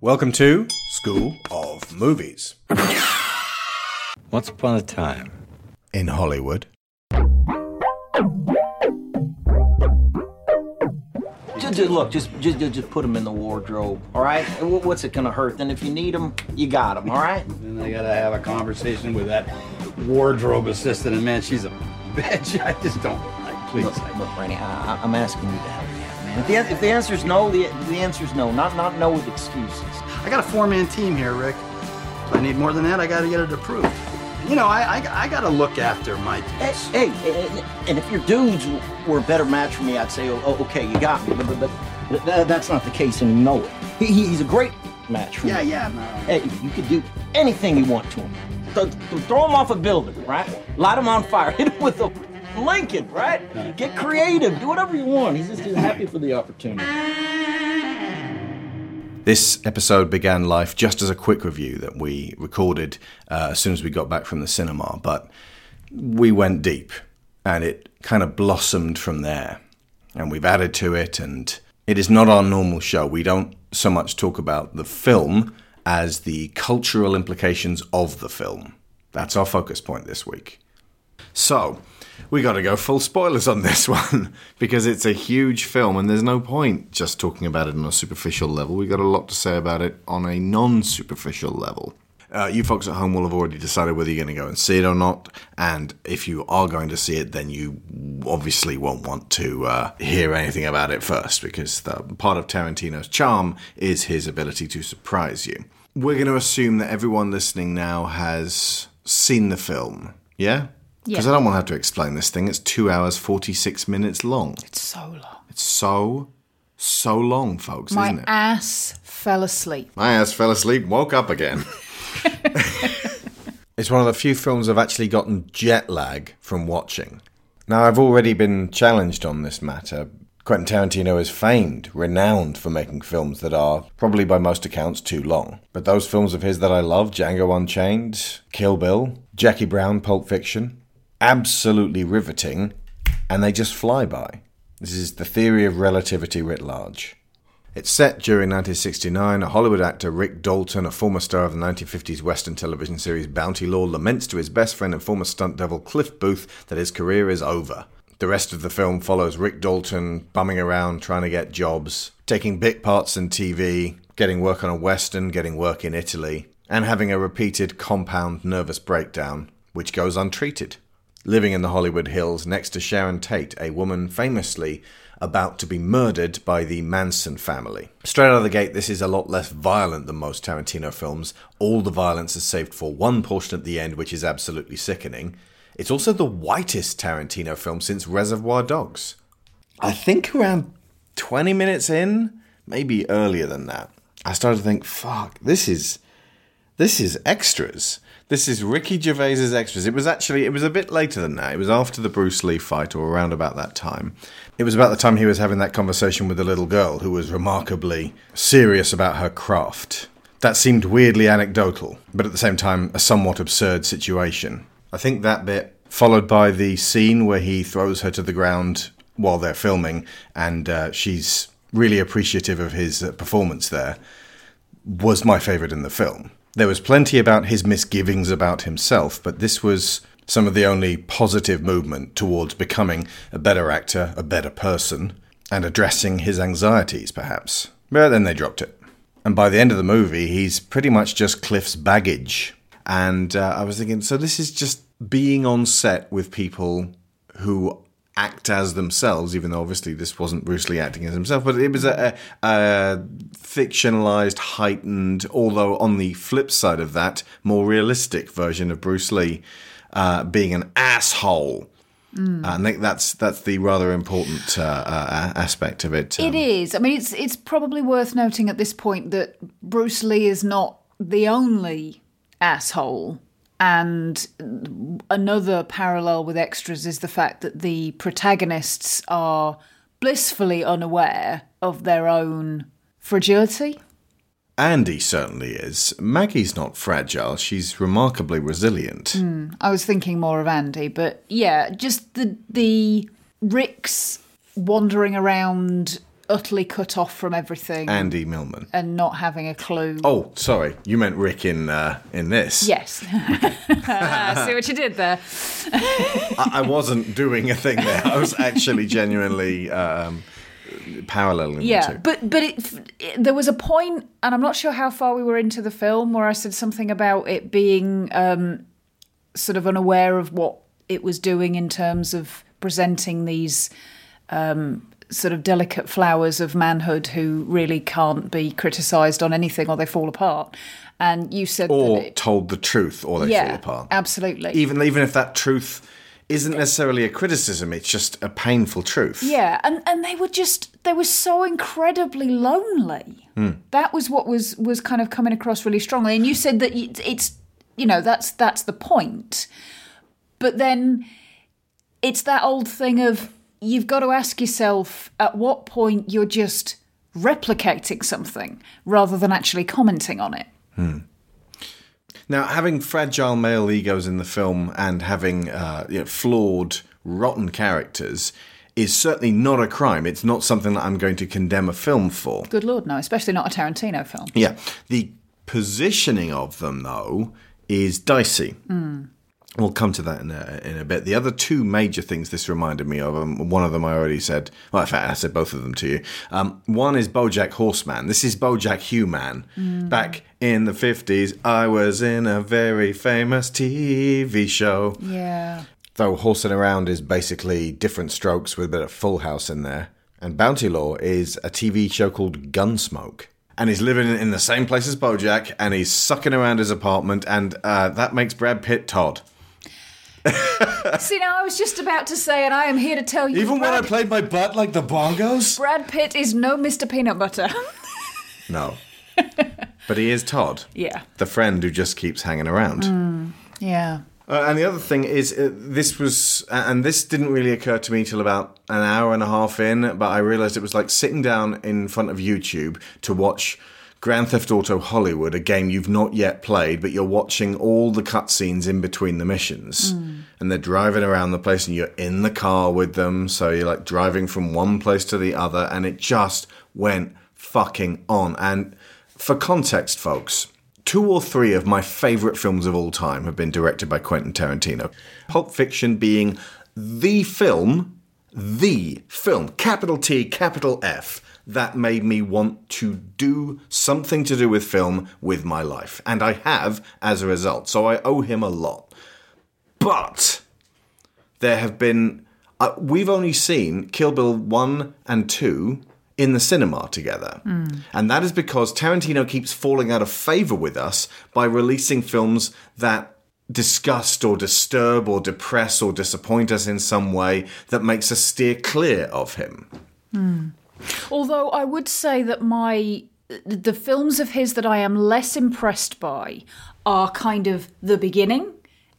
Welcome to School of Movies Once upon a time. in Hollywood. Just, just look, just, just just just put them in the wardrobe, all right? Wh- What's it gonna hurt? Then if you need them, you got them, all right? Then I gotta have a conversation with that wardrobe assistant, and man, she's a bitch. I just don't like. Please. Look, look, Randy, I, I- I'm asking you to help me out, man. If the, if the answer's no, the, the answer is no. Not not no with excuses. I got a four-man team here, Rick. If I need more than that, I gotta get it approved. You know, I, I, I gotta look after my Hey, dudes. hey, hey, and if your dudes were a better match for me, I'd say, oh, oh, okay, you got me. But, but, but that's not the case, and you know it. He, he's a great match for Yeah, me. yeah, no. Hey, you could do anything you want to him. Th- th- throw him off a building, right? Light him on fire. Hit him with a Lincoln, right? Get creative. Do whatever you want. He's just happy for the opportunity. This episode began life just as a quick review that we recorded uh, as soon as we got back from the cinema, but we went deep and it kind of blossomed from there. And we've added to it, and it is not our normal show. We don't so much talk about the film as the cultural implications of the film. That's our focus point this week. So, we got to go full spoilers on this one because it's a huge film and there's no point just talking about it on a superficial level. We got a lot to say about it on a non superficial level. Uh, you folks at home will have already decided whether you're going to go and see it or not. And if you are going to see it, then you obviously won't want to uh, hear anything about it first because the part of Tarantino's charm is his ability to surprise you. We're going to assume that everyone listening now has seen the film. Yeah? Because I don't want to have to explain this thing. It's two hours, 46 minutes long. It's so long. It's so, so long, folks, My isn't it? ass fell asleep. My ass fell asleep, woke up again. it's one of the few films I've actually gotten jet lag from watching. Now, I've already been challenged on this matter. Quentin Tarantino is famed, renowned for making films that are, probably by most accounts, too long. But those films of his that I love Django Unchained, Kill Bill, Jackie Brown, Pulp Fiction absolutely riveting, and they just fly by. This is the theory of relativity writ large. It's set during 1969. A Hollywood actor, Rick Dalton, a former star of the 1950s Western television series Bounty Law, laments to his best friend and former stunt devil Cliff Booth that his career is over. The rest of the film follows Rick Dalton bumming around trying to get jobs, taking bit parts in TV, getting work on a Western, getting work in Italy, and having a repeated compound nervous breakdown, which goes untreated living in the Hollywood Hills next to Sharon Tate, a woman famously about to be murdered by the Manson family. Straight out of the gate, this is a lot less violent than most Tarantino films. All the violence is saved for one portion at the end, which is absolutely sickening. It's also the whitest Tarantino film since Reservoir Dogs. I think around 20 minutes in, maybe earlier than that, I started to think, fuck, this is this is extras. This is Ricky Gervais's extras. It was actually it was a bit later than that. It was after the Bruce Lee fight or around about that time. It was about the time he was having that conversation with the little girl who was remarkably serious about her craft. That seemed weirdly anecdotal, but at the same time a somewhat absurd situation. I think that bit followed by the scene where he throws her to the ground while they're filming and uh, she's really appreciative of his uh, performance there was my favourite in the film. There was plenty about his misgivings about himself, but this was some of the only positive movement towards becoming a better actor, a better person, and addressing his anxieties, perhaps. But then they dropped it. And by the end of the movie, he's pretty much just Cliff's baggage. And uh, I was thinking, so this is just being on set with people who act as themselves, even though obviously this wasn't Bruce Lee acting as himself, but it was a, a, a fictionalized, heightened, although on the flip side of that, more realistic version of Bruce Lee uh, being an asshole. Uh, I think that's that's the rather important uh, uh, aspect of it. It is. I mean, it's it's probably worth noting at this point that Bruce Lee is not the only asshole. And another parallel with extras is the fact that the protagonists are blissfully unaware of their own fragility. Andy certainly is. Maggie's not fragile. She's remarkably resilient. Hmm, I was thinking more of Andy, but yeah, just the the Rick's wandering around utterly cut off from everything Andy Millman. and not having a clue. Oh, sorry, you meant Rick in uh, in this. Yes. See what you did there. I, I wasn't doing a thing there. I was actually genuinely um, paralleling Yeah, the two. but but it, it, there was a point, and I'm not sure how far we were into the film, where I said something about it being um, sort of unaware of what it was doing in terms of presenting these um, sort of delicate flowers of manhood who really can't be criticised on anything or they fall apart. And you said or that it, told the truth, or they yeah, fall apart. absolutely. Even even if that truth isn't necessarily a criticism, it's just a painful truth. Yeah, and and they were just they were so incredibly lonely. Hmm. That was what was was kind of coming across really strongly. And you said that it's you know that's that's the point, but then it's that old thing of you've got to ask yourself at what point you're just replicating something rather than actually commenting on it. Now, having fragile male egos in the film and having uh, you know, flawed, rotten characters is certainly not a crime. It's not something that I'm going to condemn a film for. Good lord, no, especially not a Tarantino film. Yeah. The positioning of them, though, is dicey. We'll come to that in a, in a bit. The other two major things this reminded me of, um, one of them I already said, well, in fact, I said both of them to you. Um, one is Bojack Horseman. This is Bojack Human. Back in the 50s, I was in a very famous TV show. Yeah. Though Horsing Around is basically different strokes with a bit of Full House in there. And Bounty Law is a TV show called Gunsmoke. And he's living in the same place as Bojack, and he's sucking around his apartment, and uh, that makes Brad Pitt Todd. See, now I was just about to say, and I am here to tell you, Even when I played my butt like the bongos? Brad Pitt is no Mr. Peanut Butter. No. but he is Todd, yeah. the friend who just keeps hanging around. Yeah. Uh, and the other thing is, uh, this was, and this didn't really occur to me till about an hour and a half in, but I realized it was like sitting down in front of YouTube to watch Grand Theft Auto Hollywood, a game you've not yet played, but you're watching all the cutscenes in between the missions. Hmm. And they're driving around the place, and you're in the car with them, so you're like driving from one place to the other, and it just went fucking on. And for context, folks, Two or three of my favourite films of all time have been directed by Quentin Tarantino. Pulp Fiction being the film, the film, capital T, capital F, that made me want to do something to do with film with my life. And I have as a result, so I owe him a lot. But there have been. Uh, we've only seen Kill Bill 1 and 2 in the cinema together. And that is because Tarantino keeps falling out of favor with us by releasing films that disgust or disturb or depress or disappoint us in some way that makes us steer clear of him. Although I would say that my the films of his that I am less impressed by are kind of the beginning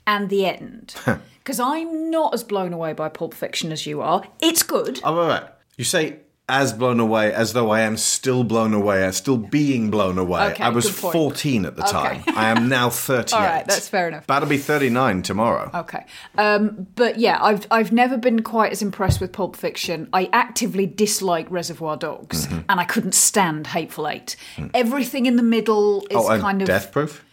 and the end. Because I'm not as blown away by Pulp Fiction as you are. It's good. Oh, right, right. You say as blown away as though I am still blown away, as still being blown away. Okay, I was 14 at the time. I am now 38. All right, that's fair enough. About to be 39 tomorrow. Okay. Um, but yeah, I've I've never been quite as impressed with Pulp Fiction. I actively dislike Reservoir Dogs, Mm-hmm. and I couldn't stand Hateful Eight. Everything in the middle is Mm. oh, and kind of Death Proof?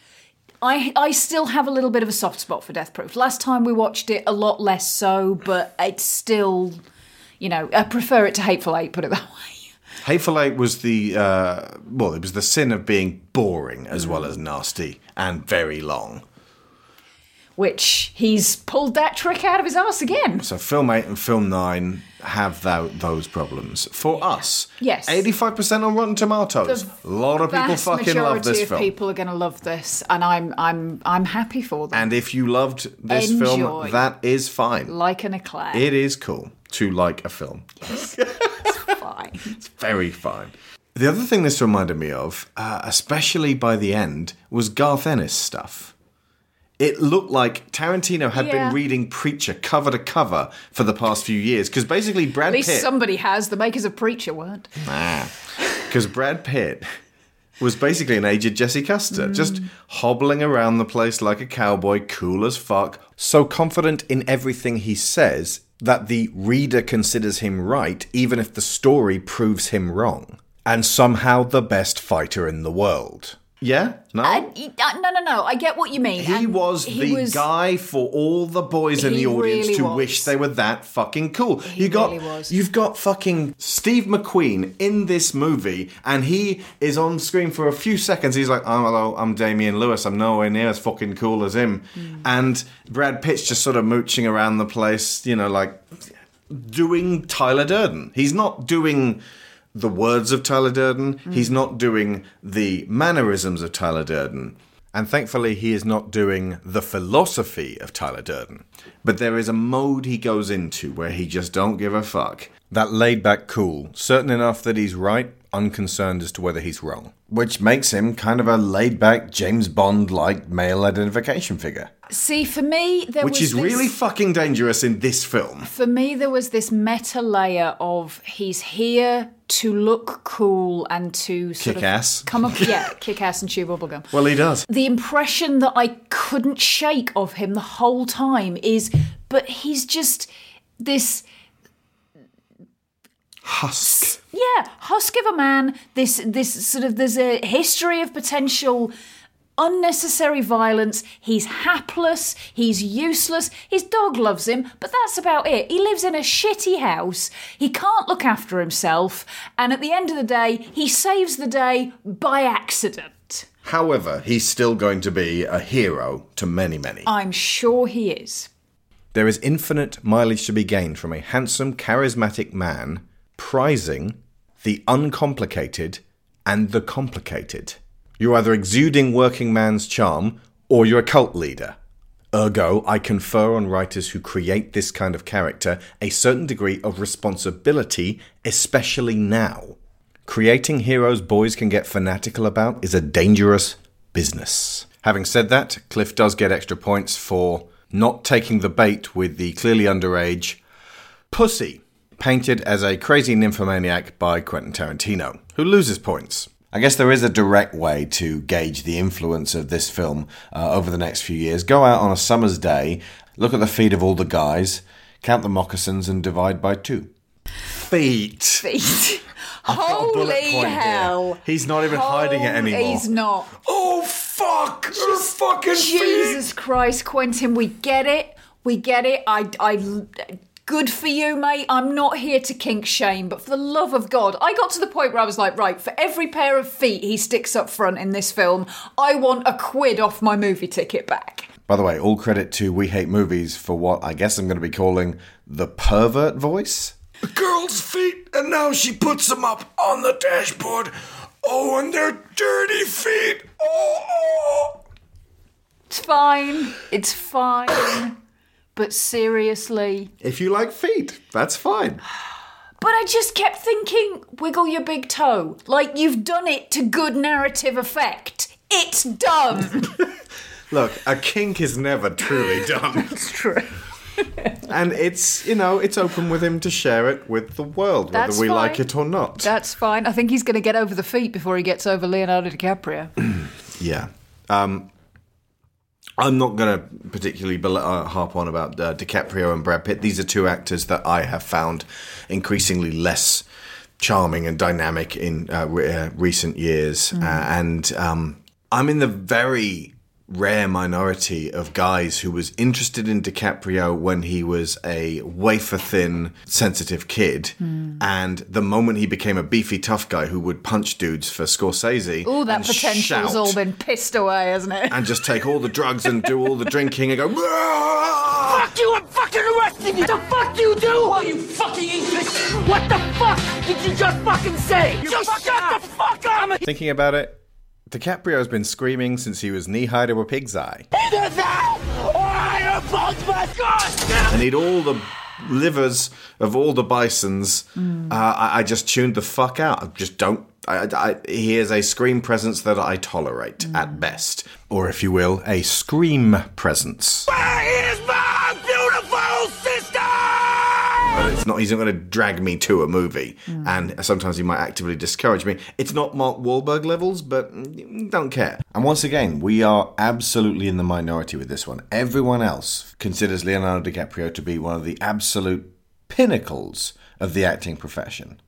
I I still have a little bit of a soft spot for Death Proof. Last time we watched it, a lot less so, but it's still, you know, I prefer it to Hateful Eight. Put it that way. Hateful Eight was the uh, well, it was the sin of being boring as well as nasty and very long. Which he's pulled that trick out of his ass again. So film eight and film nine have tho- those problems for us. Yes. eighty-five percent on Rotten Tomatoes. a lot of people fucking love this of film. people are going to love this, and I'm I'm I'm happy for them. And if you loved this Enjoy. film, that is fine. like an eclair, It is cool to like a film. Yes. It's fine. It's very fine. The other thing this reminded me of, uh, especially by the end, was Garth Ennis stuff. It looked like Tarantino had Yeah. been reading Preacher cover to cover for the past few years because basically Brad At least Pitt, somebody has. The makers of Preacher weren't. because Brad Pitt was basically an aged Jesse Custer, just hobbling around the place like a cowboy, cool as fuck, so confident in everything he says. That the reader considers him right, even if the story proves him wrong, and somehow the best fighter in the world. Yeah? No? Uh, uh, no, no, no. I get what you mean. He and was he the was- guy for all the boys in the audience really to was. wish they were that fucking cool. you got really you've got fucking Steve McQueen in this movie, and he is on screen for a few seconds. He's like, "Oh, hello, I'm Damian Lewis. I'm nowhere near as fucking cool as him." Hmm. And Brad Pitt's just sort of mooching around the place, you know, like doing Tyler Durden. He's not doing the words of Tyler Durden. He's not doing the mannerisms of Tyler Durden. And thankfully, he is not doing the philosophy of Tyler Durden. But there is a mode he goes into where he just don't give a fuck. That laid back cool, certain enough that he's right, unconcerned as to whether he's wrong. Which makes him kind of a laid back James Bond like male identification figure. See, for me, there Which was is this- really fucking dangerous in this film. For me, there was this meta layer of he's here to look cool and to sort Kick of ass. come up, yeah, kick ass and chew bubblegum. Well, he does. the impression that I couldn't shake of him the whole time is, but he's just this, Husk. yeah, husk of a man. This, this sort of, there's a history of potential unnecessary violence. He's hapless. He's useless. His dog loves him, but that's about it. He lives in a shitty house. He can't look after himself, and at the end of the day, he saves the day by accident. However, he's still going to be a hero to many, many. I'm sure he is. There is infinite mileage to be gained from a handsome, charismatic man prizing the uncomplicated and the complicated. You're either exuding working man's charm or you're a cult leader. Ergo, I confer on writers who create this kind of character a certain degree of responsibility, especially now. Creating heroes boys can get fanatical about is a dangerous business. Having said that, Cliff does get extra points for not taking the bait with the clearly underage Pussy, painted as a crazy nymphomaniac by Quentin Tarantino, who loses points. I guess there is a direct way to gauge the influence of this film uh, over the next few years. Go out on a summer's day, look at the feet of all the guys, count the moccasins, and divide by two. Feet. Feet. I've got a bullet Holy point here. hell. He's not even hiding it Holy- anymore. He's not. Oh fuck! Her fucking Jesus Christ, Quentin, we get it. We get it. I, I, good for you, mate. I'm not here to kink shame, but for the love of God, I got to the point where I was like, right, for every pair of feet he sticks up front in this film, I want a quid off my movie ticket back. By the way, all credit to We Hate Movies for what I guess I'm going to be calling the pervert voice. The girl's feet, and now she puts them up on the dashboard. Oh, and they're dirty feet. Oh, oh. It's fine. It's fine. But seriously. If you like feet, that's fine. But I just kept thinking, wiggle your big toe. Like you've done it to good narrative effect. It's done. Look, a kink is never truly done. That's true. and it's, you know, it's open with him to share it with the world, whether That's we fine. like it or not. That's fine. I think he's going to get over the feet before he gets over Leonardo DiCaprio. Yeah. Um, I'm not going to particularly bel- uh, harp on about uh, DiCaprio and Brad Pitt. These are two actors that I have found increasingly less charming and dynamic in uh, re- uh, recent years. Uh, and um, I'm in the very rare minority of guys who was interested in DiCaprio when he was a wafer thin, sensitive kid. Hmm. And the moment he became a beefy, tough guy who would punch dudes for Scorsese. All that and potential's all been pissed away, hasn't it? and just take all the drugs and do all the drinking and go. "Rah!" Fuck you! I'm fucking arresting you! The fuck you do? Oh, you fucking English! What the fuck did you just fucking say? just shut the fuck up! Thinking about it, DiCaprio's been screaming since he was knee high to a pig's eye. Either that, or I apologize. God damn I need all the livers of all the bisons. Uh, I, I just tuned the fuck out. I just don't. I, I, he is a scream presence that I tolerate at best, or if you will, a scream presence. Where is my? It's not. He's not going to drag me to a movie, and sometimes he might actively discourage me. It's not Mark Wahlberg levels, but mm, don't care. And once again, we are absolutely in the minority with this one. Everyone else considers Leonardo DiCaprio to be one of the absolute pinnacles of the acting profession.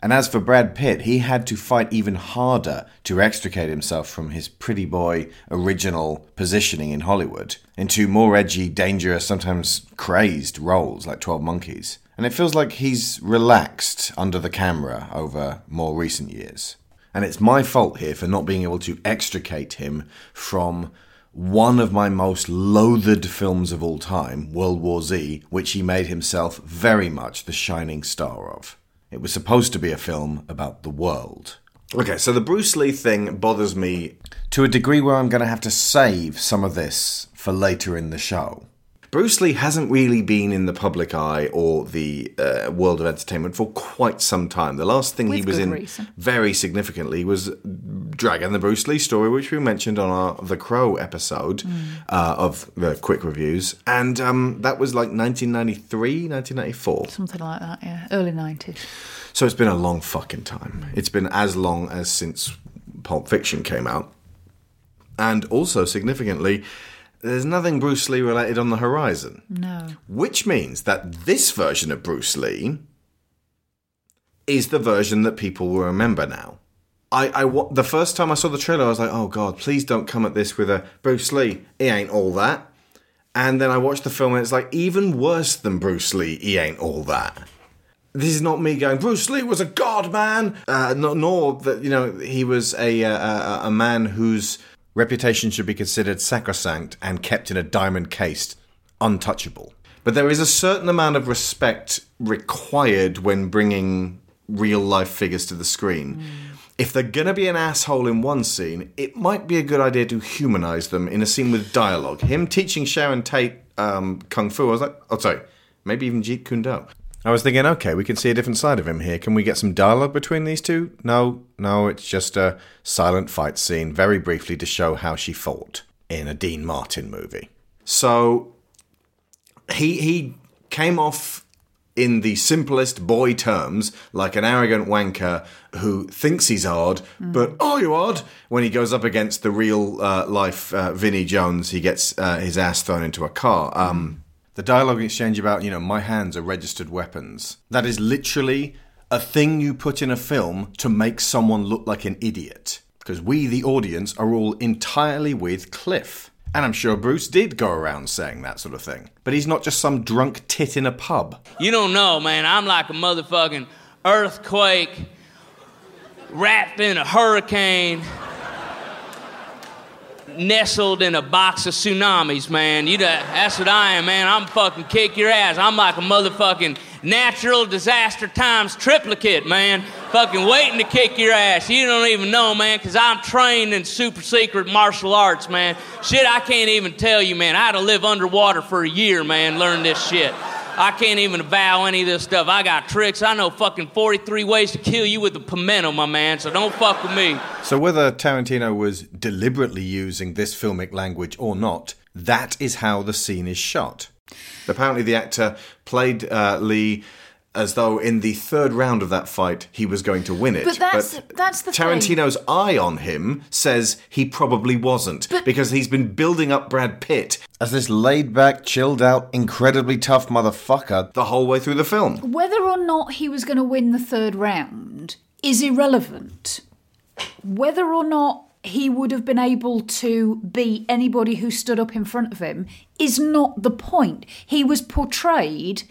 And as for Brad Pitt, he had to fight even harder to extricate himself from his pretty boy original positioning in Hollywood into more edgy, dangerous, sometimes crazed roles like 12 Monkeys. And it feels like he's relaxed under the camera over more recent years. And it's my fault here for not being able to extricate him from one of my most loathed films of all time, World War Z, which he made himself very much the shining star of. It was supposed to be a film about the world. Okay, so the Bruce Lee thing bothers me to a degree where I'm going to have to save some of this for later in the show. Bruce Lee hasn't really been in the public eye or the uh, world of entertainment for quite some time. The last thing he was in reason. very significantly was Dragon the Bruce Lee story, which we mentioned on our The Crow episode Mm. uh, of the quick reviews. And um, that was like 1993, 1994. Something like that, yeah. Early 90s. So it's been a long fucking time. It's been as long as since Pulp Fiction came out. And also, significantly, there's nothing Bruce Lee related on the horizon. No. Which means that this version of Bruce Lee is the version that people will remember now. I, I the first time I saw the trailer, I was like, oh god, please don't come at this with a Bruce Lee. He ain't all that. And then I watched the film, and it's like even worse than Bruce Lee. He ain't all that. This is not me going. Bruce Lee was a god, man. Uh, no, nor that you know he was a, a a a man whose reputation should be considered sacrosanct and kept in a diamond case, untouchable. But there is a certain amount of respect required when bringing real life figures to the screen. If they're gonna be an asshole in one scene, it might be a good idea to humanize them in a scene with dialogue. Him teaching Sharon Tate um, kung fu, I was like, oh sorry, maybe even Jeet Kune Do. I was thinking, okay, we can see a different side of him here. Can we get some dialogue between these two? No, no, it's just a silent fight scene, very briefly to show how she fought in a Dean Martin movie. So he he came off in the simplest boy terms like an arrogant wanker who thinks he's odd, but oh, you odd. When he goes up against the real uh, life uh, Vinnie Jones, he gets uh, his ass thrown into a car. Um, the dialogue exchange about, you know, my hands are registered weapons. That is literally a thing you put in a film to make someone look like an idiot. Because we, the audience, are all entirely with Cliff. And I'm sure Bruce did go around saying that sort of thing. But he's not just some drunk tit in a pub. You don't know, man. I'm like a motherfucking earthquake wrapped in a hurricane, nestled in a box of tsunamis, man. You da- that's what I am, man. I'm fucking kick your ass. I'm like a motherfucking natural disaster times triplicate, man. Fucking waiting to kick your ass. You don't even know, man, because I'm trained in super secret martial arts, man. Shit, I can't even tell you, man. I had to live underwater for a year, man, learn this shit. I can't even avow any of this stuff. I got tricks. I know fucking 43 ways to kill you with a pimento, my man, so don't fuck with me. So, whether Tarantino was deliberately using this filmic language or not, that is how the scene is shot. Apparently, the actor played uh, Lee as though in the third round of that fight he was going to win it. But that's- that's the thing. Tarantino's eye on him says he probably wasn't because he's been building up Brad Pitt as this laid back, chilled out, incredibly tough motherfucker the whole way through the film. Whether or not he was going to win the third round is irrelevant. Whether or not he would have been able to beat anybody who stood up in front of him is not the point. He was portrayed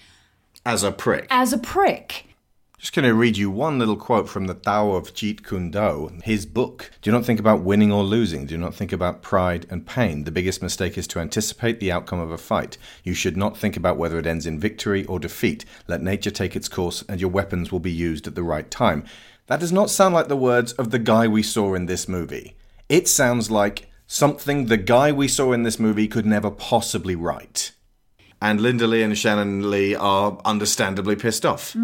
As a prick. as a prick. Just going to read you one little quote from the Tao of Jeet Kune Do, his book. Do not think about winning or losing. Do not think about pride and pain. The biggest mistake is to anticipate the outcome of a fight. You should not think about whether it ends in victory or defeat. Let nature take its course, and your weapons will be used at the right time. That does not sound like the words of the guy we saw in this movie. It sounds like something the guy we saw in this movie could never possibly write. And Linda Lee and Shannon Lee are understandably pissed off,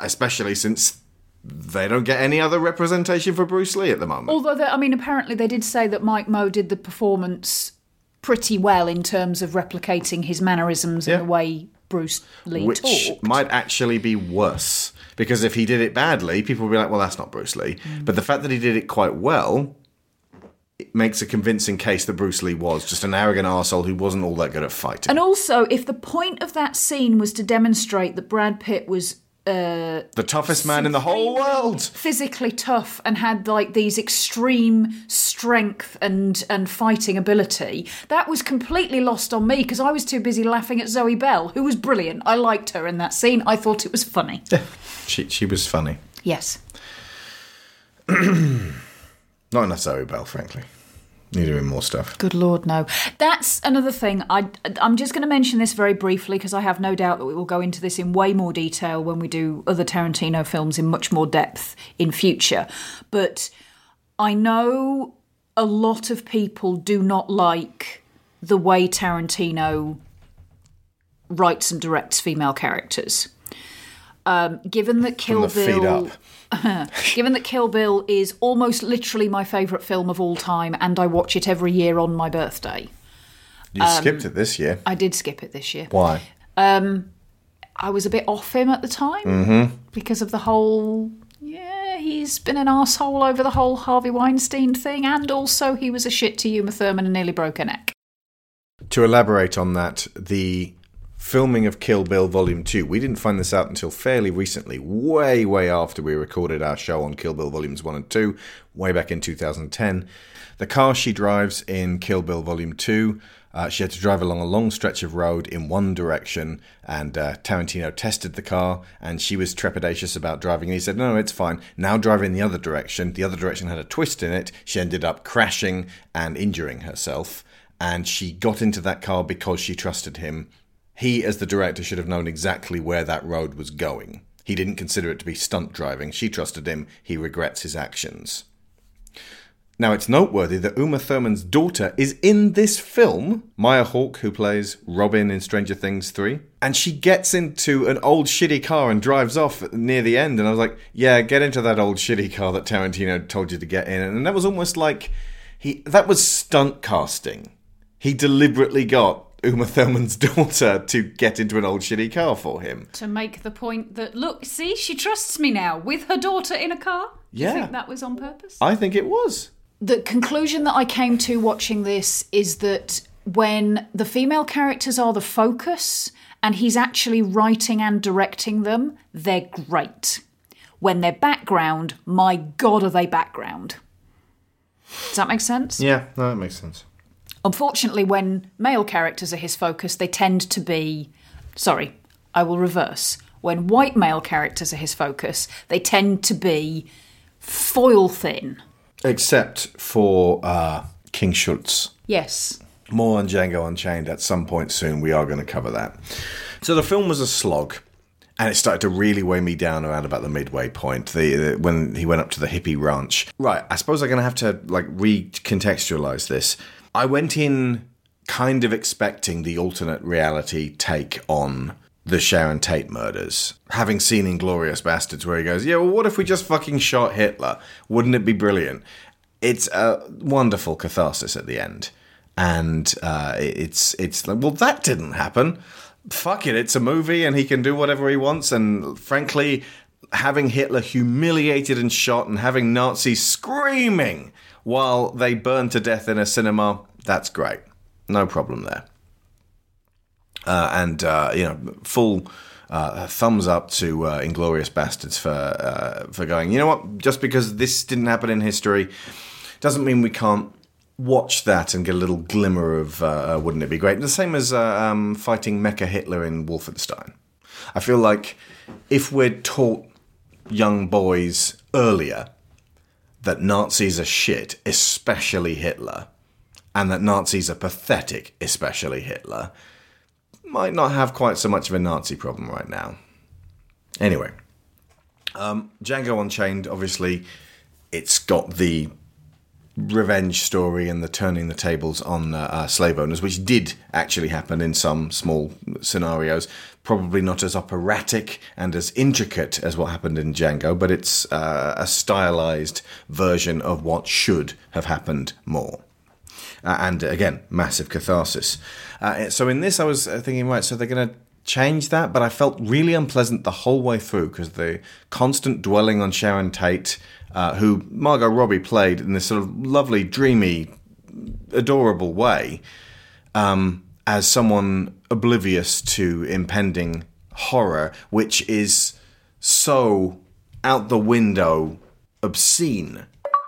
especially since they don't get any other representation for Bruce Lee at the moment. Although, I mean, apparently they did say that Mike Moh did the performance pretty well in terms of replicating his mannerisms Yeah. and the way Bruce Lee which talked. might actually be worse because if he did it badly, people would be like, "Well, that's not Bruce Lee." Mm. But the fact that he did it quite well. It makes a convincing case that Bruce Lee was just an arrogant asshole who wasn't all that good at fighting. and also, if the point of that scene was to demonstrate that Brad Pitt was uh, the toughest man in the whole world. physically tough and had like these extreme strength and and fighting ability that was completely lost on me because i was too busy laughing at zoe bell who was brilliant i liked her in that scene i thought it was funny She she was funny. yes Not enough Zoe Bell, frankly. Need doing more stuff. good lord no that's another thing i i'm just going to mention this very briefly because i have no doubt that we will go into this in way more detail when we do other tarantino films in much more depth in future but i know a lot of people do not like the way tarantino writes and directs female characters um, given that Kill Bill, up. given that Kill Bill is almost literally my favourite film of all time, and I watch it every year on my birthday, You skipped it this year. I did skip it this year. Why? Um, I was a bit off him at the time Mm-hmm. because of the whole. Yeah, he's been an asshole over the whole Harvey Weinstein thing, and also he was a shit to Uma Thurman and nearly broke her neck. To elaborate on that, the filming of Kill Bill Volume 2, we didn't find this out until fairly recently, way, way after we recorded our show on Kill Bill Volumes 1 and 2, way back in 2010. The car she drives in Kill Bill Volume 2, uh, she had to drive along a long stretch of road in one direction, and uh, Tarantino tested the car, and she was trepidatious about driving. And he said, No, no, it's fine. Now drive in the other direction. The other direction had a twist in it. She ended up crashing and injuring herself and she got into that car because she trusted him. He, as the director, should have known exactly where that road was going. He didn't consider it to be stunt driving. She trusted him. He regrets his actions. Now, it's noteworthy that Uma Thurman's daughter is in this film, Maya Hawke, who plays Robin in Stranger Things 3. And she gets into an old shitty car and drives off near the end. And I was like, yeah, get into that old shitty car that Tarantino told you to get in. And that was almost like he that was stunt casting. He deliberately got Uma Thurman's daughter to get into an old shitty car for him. To make the point that, look, see, she trusts me now with her daughter in a car. Yeah. You think that was on purpose? I think it was. the conclusion that I came to watching this is that when the female characters are the focus and he's actually writing and directing them, they're great. When they're background, my god, are they background? Does that make sense? Yeah, no, that makes sense. Unfortunately, when male characters are his focus, they tend to be. Sorry, I will reverse. When white male characters are his focus, they tend to be foil thin. Except for uh, King Schultz. Yes. More on Django Unchained at some point soon. We are going to cover that. So the film was a slog, and it started to really weigh me down around about the midway point. The, the when he went up to the hippie ranch. Right. I suppose I'm going to have to like recontextualize this. I went in kind of expecting the alternate reality take on the Sharon Tate murders. Having seen Inglourious Basterds, where he goes, "Yeah, well, what if we just fucking shot Hitler? Wouldn't it be brilliant?" It's a wonderful catharsis at the end, and uh, it's it's like, well, that didn't happen. Fuck it, it's a movie, and he can do whatever he wants. And frankly, having Hitler humiliated and shot, and having Nazis screaming while they burn to death in a cinema, that's great. No problem there uh, and uh, you know, full uh, thumbs up to uh, Inglourious Basterds for uh, for going. You know what? Just because this didn't happen in history doesn't mean we can't watch that and get a little glimmer of uh, uh, wouldn't it be great? The same as uh, um, fighting Mecha Hitler in Wolfenstein. I feel like if we're taught young boys earlier that Nazis are shit, especially Hitler, and that Nazis are pathetic, especially Hitler, might not have quite so much of a Nazi problem right now. Anyway, um, Django Unchained, obviously, it's got the revenge story and the turning the tables on uh, uh, slave owners, which did actually happen in some small scenarios. Probably not as operatic and as intricate as what happened in Django, but it's uh, a stylized version of what should have happened more uh, and again, massive catharsis. Uh, so in this, I was uh, thinking, right, so they're going to change that, but I felt really unpleasant the whole way through because the constant dwelling on Sharon Tate, uh, who Margot Robbie played in this sort of lovely, dreamy, adorable way, um, as someone oblivious to impending horror, which is so out the window obscene.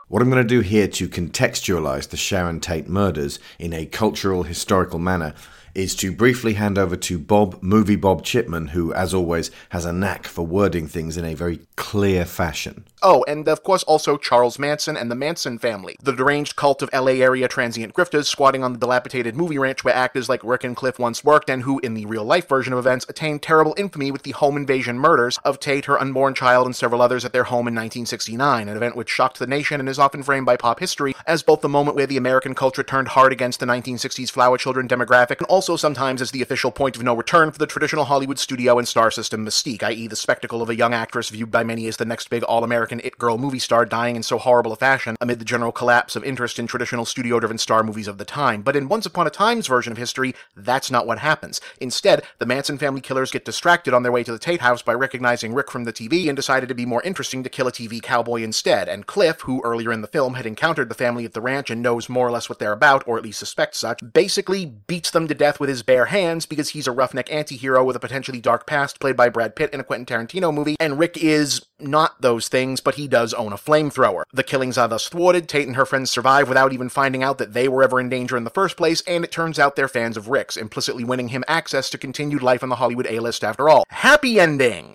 What I'm going to do here to contextualize the Sharon Tate murders in a cultural historical manner is to briefly hand over to Bob, movie Bob Chipman, who, as always, has a knack for wording things in a very clear fashion. Oh, and of course also Charles Manson and the Manson family, the deranged cult of LA area transient grifters squatting on the dilapidated movie ranch where actors like Rick and Cliff once worked and who, in the real life version of events, attained terrible infamy with the home invasion murders of Tate, her unborn child, and several others at their home in 1969, an event which shocked the nation and is often framed by pop history as both the moment where the American culture turned hard against the 1960s flower children demographic and also sometimes as the official point of no return for the traditional Hollywood studio and star system mystique, i.e., the spectacle of a young actress viewed by many as the next big all American it girl movie star dying in so horrible a fashion amid the general collapse of interest in traditional studio driven star movies of the time. But in Once Upon a Time's version of history, that's not what happens. Instead, the Manson family killers get distracted on their way to the Tate house by recognizing Rick from the TV and decided to be more interesting to kill a TV cowboy instead. And Cliff, who earlier in the film had encountered the family at the ranch and knows more or less what they're about, or at least suspects such, basically beats them to death with his bare hands because he's a roughneck anti-hero with a potentially dark past played by Brad Pitt in a Quentin Tarantino movie, and Rick is not those things, but he does own a flamethrower. The killings are thus thwarted, Tate and her friends survive without even finding out that they were ever in danger in the first place, and it turns out they're fans of Rick's, implicitly winning him access to continued life on the Hollywood A-list after all. Happy ending!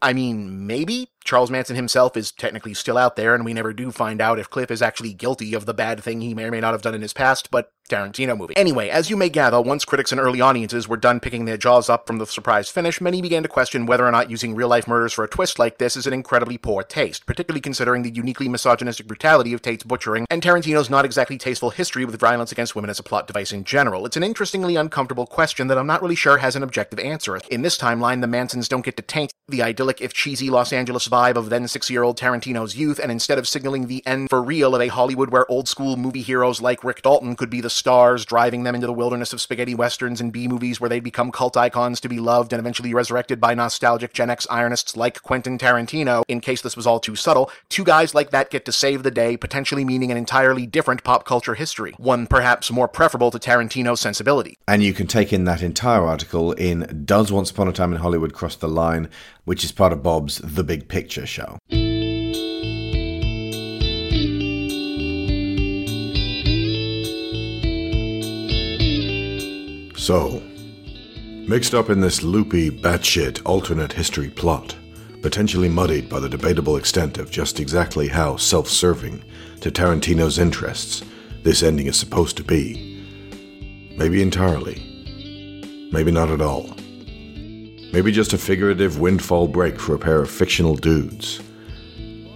I mean, maybe? Charles Manson himself is technically still out there, and we never do find out if Cliff is actually guilty of the bad thing he may or may not have done in his past, but Tarantino movie. Anyway, as you may gather, once critics and early audiences were done picking their jaws up from the surprise finish, many began to question whether or not using real life murders for a twist like this is an incredibly poor taste, particularly considering the uniquely misogynistic brutality of Tate's butchering and Tarantino's not exactly tasteful history with violence against women as a plot device in general. It's an interestingly uncomfortable question that I'm not really sure has an objective answer. In this timeline, the Mansons don't get to taint the idyllic, if cheesy, Los Angeles vibe of then six year old Tarantino's youth, and instead of signaling the end for real of a Hollywood where old school movie heroes like Rick Dalton could be the stars driving them into the wilderness of spaghetti westerns and B movies where they'd become cult icons to be loved and eventually resurrected by nostalgic Gen X ironists like Quentin Tarantino, in case this was all too subtle, two guys like that get to save the day, potentially meaning an entirely different pop culture history, one perhaps more preferable to Tarantino's sensibility. And you can take in that entire article in Does Once Upon a Time in Hollywood Cross the Line, which is part of Bob's The Big Picture show. So, mixed up in this loopy, batshit alternate history plot, potentially muddied by the debatable extent of just exactly how self serving to Tarantino's interests this ending is supposed to be. Maybe entirely. Maybe not at all. Maybe just a figurative windfall break for a pair of fictional dudes.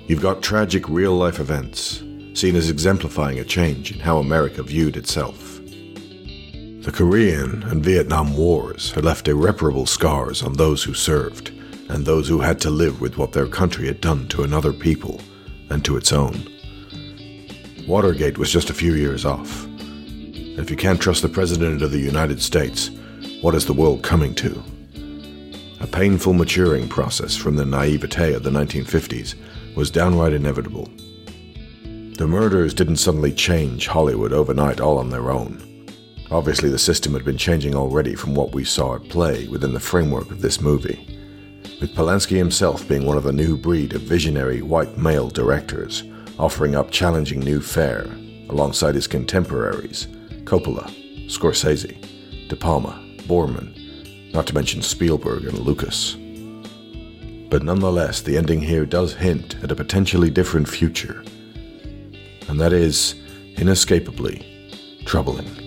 You've got tragic real life events, seen as exemplifying a change in how America viewed itself. The Korean and Vietnam Wars had left irreparable scars on those who served and those who had to live with what their country had done to another people and to its own. Watergate was just a few years off. If you can't trust the President of the United States, what is the world coming to? A painful maturing process from the naivete of the 1950s was downright inevitable. The murders didn't suddenly change Hollywood overnight all on their own. Obviously, the system had been changing already from what we saw at play within the framework of this movie, with Polanski himself being one of the new breed of visionary white male directors, offering up challenging new fare alongside his contemporaries Coppola, Scorsese, De Palma, Boorman, not to mention Spielberg and Lucas. But nonetheless, the ending here does hint at a potentially different future, and that is inescapably troubling.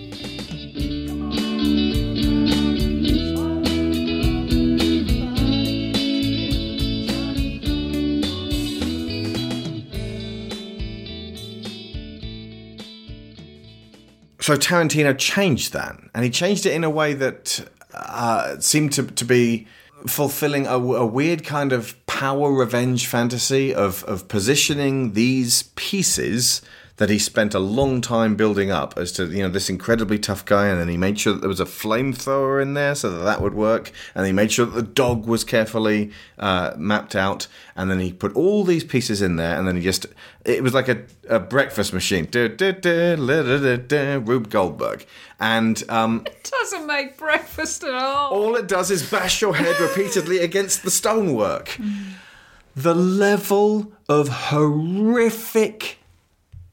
So Tarantino changed that, and he changed it in a way that uh, seemed to, to be fulfilling a, a, weird kind of power revenge fantasy of, of positioning these pieces that he spent a long time building up as to you know this incredibly tough guy, and then he made sure that there was a flamethrower in there so that that would work, and he made sure that the dog was carefully uh, mapped out, and then he put all these pieces in there, and then he just it was like a, a breakfast machine. Da- da- da, Rube Goldberg, and um, Doesn't make breakfast at all. all it does is bash your head repeatedly against the stonework. The level of horrific,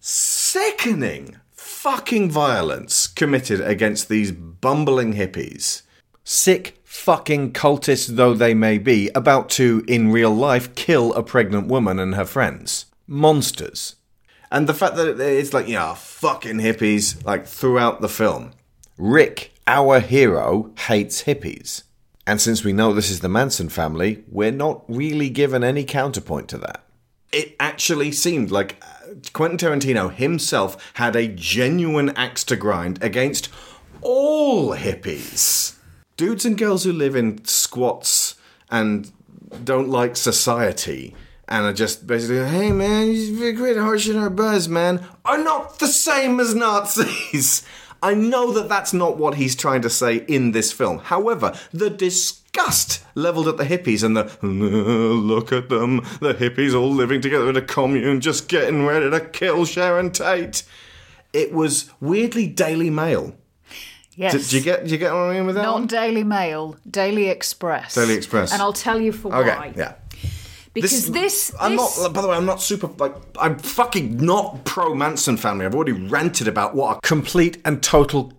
sickening, fucking violence committed against these bumbling hippies, sick fucking cultists though they may be, about to, in real life, kill a pregnant woman and her friends. Monsters. And the fact that it's like, yeah, fucking hippies, like throughout the film. Rick, our hero, hates hippies. And since we know this is the Manson family, we're not really given any counterpoint to that. It actually seemed like Quentin Tarantino himself had a genuine axe to grind against all hippies. Dudes and girls who live in squats and don't like society and are just basically, hey man, you quit harshing our buzz, man, are not the same as Nazis. I know that that's not what he's trying to say in this film. However, the disgust leveled at the hippies and the look at them, the hippies all living together in a commune, just getting ready to kill Sharon Tate. It was weirdly Daily Mail. Yes. Did, you get? Did you get what I mean with that Not one? Daily Mail, Daily Express. Daily Express. And I'll tell you for Okay, why. yeah. Because this, I'm this- not. By the way, I'm not super. Like, I'm fucking not pro Manson family. I've already ranted about what a complete and total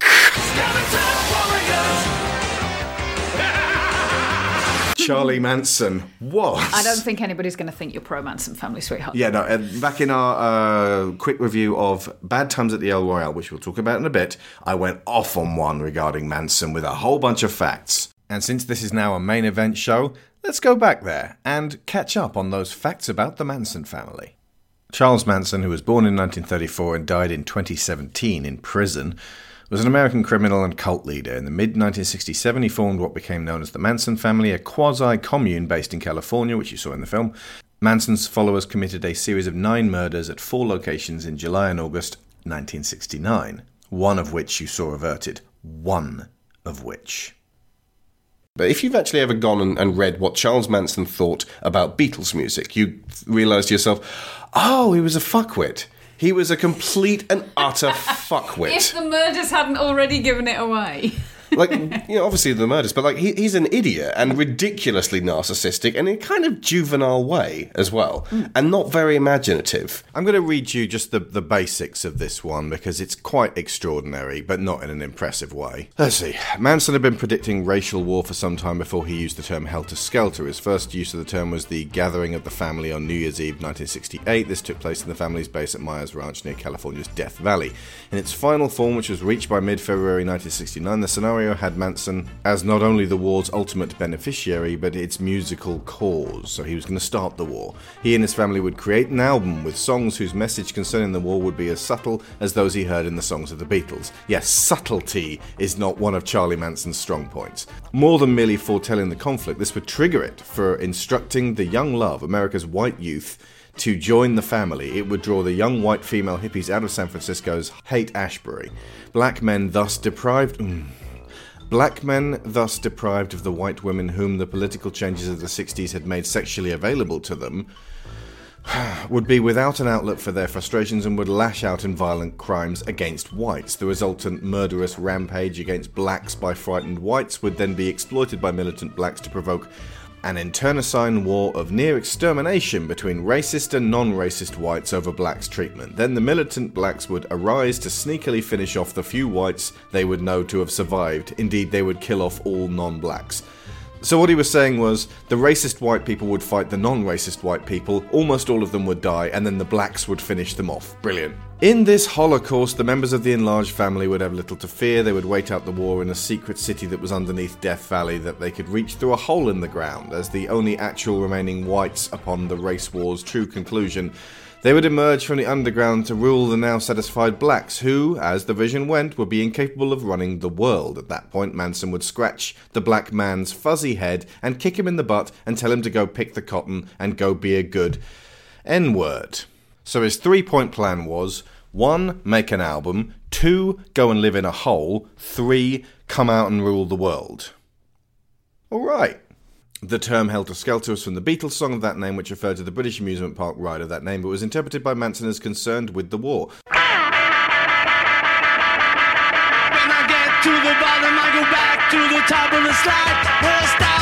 Charlie Manson was. I don't think anybody's going to think you're pro Manson family, sweetheart. Yeah, no. Uh, back in our uh, quick review of Bad Times at the El Royale, which we'll talk about in a bit, I went off on one regarding Manson with a whole bunch of facts. And since this is now a main event show, let's go back there and catch up on those facts about the Manson family. Charles Manson, who was born in 1934 and died in 2017 in prison, was an American criminal and cult leader. In the mid 1967, he formed what became known as the Manson family, a quasi commune based in California, which you saw in the film. Manson's followers committed a series of nine murders at four locations in July and August 1969, one of which you saw averted. One of which. But if you've actually ever gone and, and read what Charles Manson thought about Beatles music, you realise to yourself, oh, he was a fuckwit. He was a complete and utter fuckwit. If the murders hadn't already given it away. Like you know, obviously the murders, but like he, he's an idiot and ridiculously narcissistic, and in a kind of juvenile way as well, hmm. and not very imaginative. I'm going to read you just the, the basics of this one because it's quite extraordinary, but not in an impressive way. Let's see. Manson had been predicting racial war for some time before he used the term helter skelter. His first use of the term was the gathering of the family on New Year's Eve 1968. This took place in the family's base at Myers Ranch near California's Death Valley. In its final form, which was reached by mid February 1969, the scenario had Manson as not only the war's ultimate beneficiary, but its musical cause. So he was going to start the war. He and his family would create an album with songs whose message concerning the war would be as subtle as those he heard in the songs of the Beatles. Yes, subtlety is not one of Charlie Manson's strong points. More than merely foretelling the conflict, this would trigger it for instructing the young love, America's white youth, to join the family, it would draw the young white female hippies out of San Francisco's Haight Ashbury. Black men thus deprived. mm. Black men, thus deprived of the white women whom the political changes of the 60s had made sexually available to them, would be without an outlet for their frustrations and would lash out in violent crimes against whites. The resultant murderous rampage against blacks by frightened whites would then be exploited by militant blacks to provoke an internecine war of near extermination between racist and non racist whites over blacks' treatment. Then the militant blacks would arise to sneakily finish off the few whites they would know to have survived. Indeed, they would kill off all non blacks. So, what he was saying was the racist white people would fight the non racist white people, almost all of them would die, and then the blacks would finish them off. Brilliant. In this Holocaust, the members of the enlarged family would have little to fear. They would wait out the war in a secret city that was underneath Death Valley that they could reach through a hole in the ground. As the only actual remaining whites upon the race war's true conclusion, they would emerge from the underground to rule the now satisfied blacks, who, as the vision went, would be incapable of running the world. At that point, Manson would scratch the black man's fuzzy head and kick him in the butt and tell him to go pick the cotton and go be a good N word. So his three point plan was One, make an album. Two, go and live in a hole. Three, come out and rule the world. All right. The term Helter Skelter was from the Beatles song of that name, which referred to the British amusement park ride of that name, but was interpreted by Manson as concerned with the war. When I get to the bottom, I go back to the top of the slide.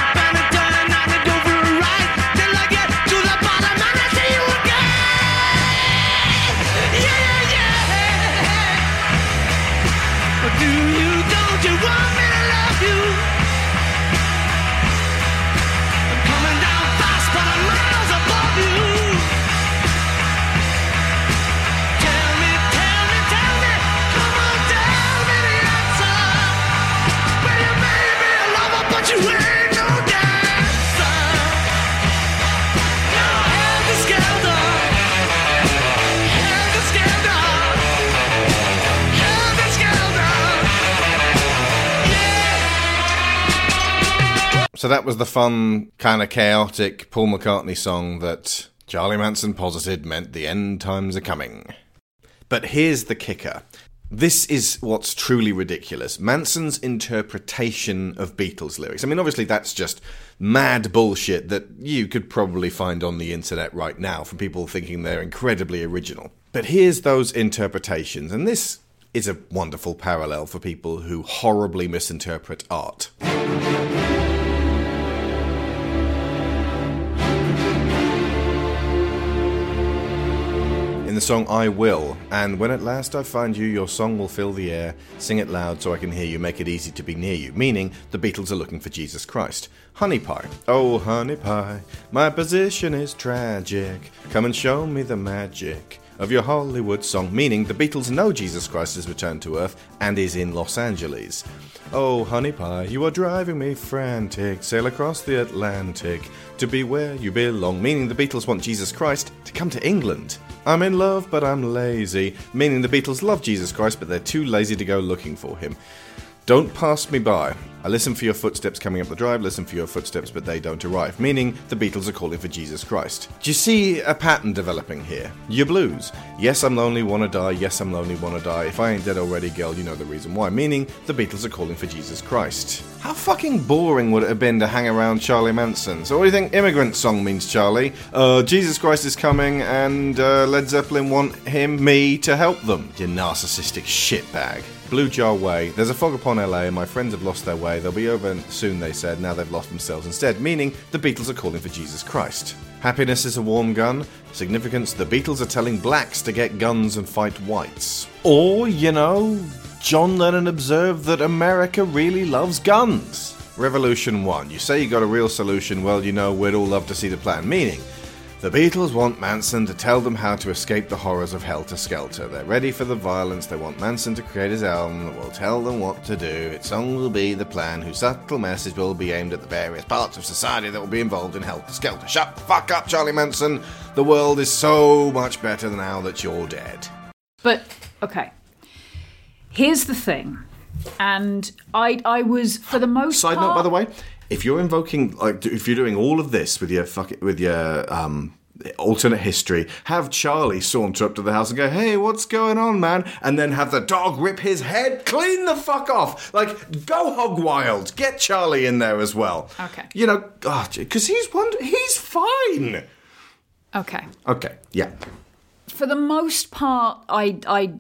So that was the fun, kind of chaotic Paul McCartney song that Charlie Manson posited meant the end times are coming. But here's the kicker. This is what's truly ridiculous. Manson's interpretation of Beatles lyrics. I mean, obviously, that's just mad bullshit that you could probably find on the internet right now from people thinking they're incredibly original. But here's those interpretations, and this is a wonderful parallel for people who horribly misinterpret art. In the song I Will, and when at last I find you, your song will fill the air. Sing it loud so I can hear you, make it easy to be near you. Meaning, the Beatles are looking for Jesus Christ. Honey Pie. Oh, honey pie, my position is tragic. Come and show me the magic of your Hollywood song. Meaning, the Beatles know Jesus Christ has returned to Earth and is in Los Angeles. Oh, honey pie, you are driving me frantic. Sail across the Atlantic to be where you belong. Meaning the Beatles want Jesus Christ to come to England. I'm in love, but I'm lazy. Meaning the Beatles love Jesus Christ, but they're too lazy to go looking for him. Don't pass me by. I listen for your footsteps coming up the drive, listen for your footsteps, but they don't arrive. Meaning the Beatles are calling for Jesus Christ. Do you see a pattern developing here? Your blues. Yes, I'm lonely, wanna die. Yes, I'm lonely, wanna die. If I ain't dead already, girl, you know the reason why. Meaning the Beatles are calling for Jesus Christ. How fucking boring would it have been to hang around Charlie Manson? So what do you think immigrant song means, Charlie? Uh, Jesus Christ is coming and uh, Led Zeppelin want him, me, to help them. You narcissistic shitbag. Blue Jay Way. There's a fog upon LA, and my friends have lost their way. They'll be over soon, they said. Now they've lost themselves instead, meaning the Beatles are calling for Jesus Christ. Happiness is a warm gun. Significance the Beatles are telling blacks to get guns and fight whites. Or, you know, John Lennon observed that America really loves guns. Revolution 1. You say you got a real solution, well, you know, we'd all love to see the plan. Meaning, the Beatles want Manson to tell them how to escape the horrors of Helter Skelter. They're ready for the violence. They want Manson to create his album that will tell them what to do. Its song will be the plan, whose subtle message will be aimed at the various parts of society that will be involved in Helter Skelter. Shut the fuck up, Charlie Manson. The world is so much better now that you're dead. But okay, here's the thing, and I I was for the most Side part. note, by the way, if you're invoking, like, if you're doing all of this with your fuck with your um, alternate history, have Charlie saunter up to the house and go, "Hey, what's going on, man?" And then have the dog rip his head clean the fuck off. Like, go hog wild. Get Charlie in there as well. Okay. You know, because he's one, he's fine. Okay, Okay. Yeah. for the most part, I I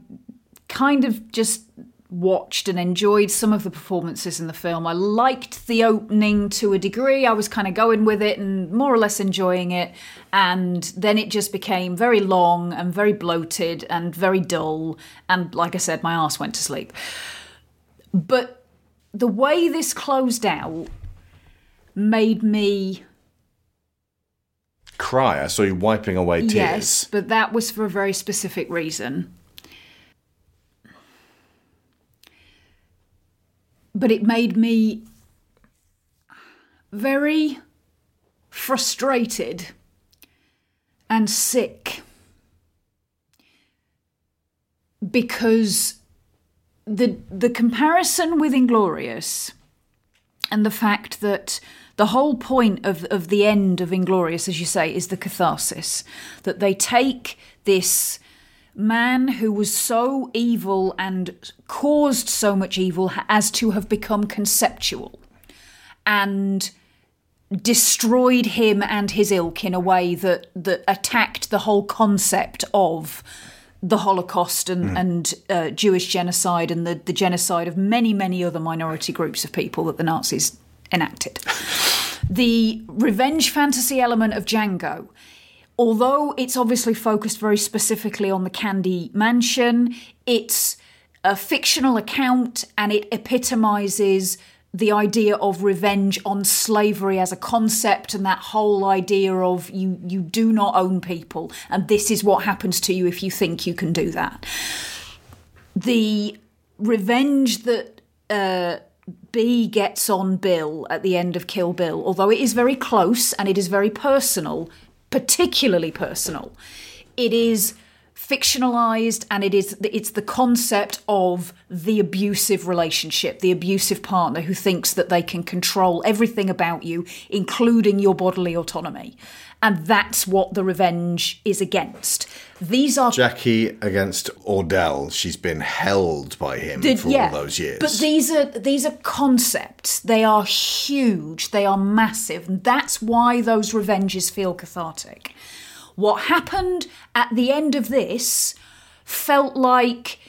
kind of just watched and enjoyed some of the performances in the film. I liked the opening to a degree. I was kind of going with it and more or less enjoying it. And then it just became very long and very bloated and very dull. And like I said, my ass went to sleep. But the way this closed out made me Cry. I saw you wiping away tears. Yes, but that was for a very specific reason. But it made me very frustrated and sick because the the comparison with Inglourious and the fact that the whole point of of the end of Inglourious, as you say, is the catharsis that they take this man who was so evil and caused so much evil as to have become conceptual and destroyed him and his ilk in a way that that attacked the whole concept of the Holocaust and, and uh, Jewish genocide and the, the genocide of many, many other minority groups of people that the Nazis enacted. the revenge fantasy element of Django, although it's obviously focused very specifically on the Candy Mansion, it's a fictional account and it epitomizes the idea of revenge on slavery as a concept and that whole idea of you you do not own people and this is what happens to you if you think you can do that. The revenge that uh, B gets on Bill at the end of Kill Bill, although it is very close and it is very personal, particularly personal, it is fictionalized and it is it's the concept of the abusive relationship the abusive partner who thinks that they can control everything about you including your bodily autonomy and that's what the revenge is against these are Jackie against Ordell. She's been held by him Did- for all those years. But these are these are concepts. They are huge. They are massive, and that's why those revenges feel cathartic. What happened at the end of this felt like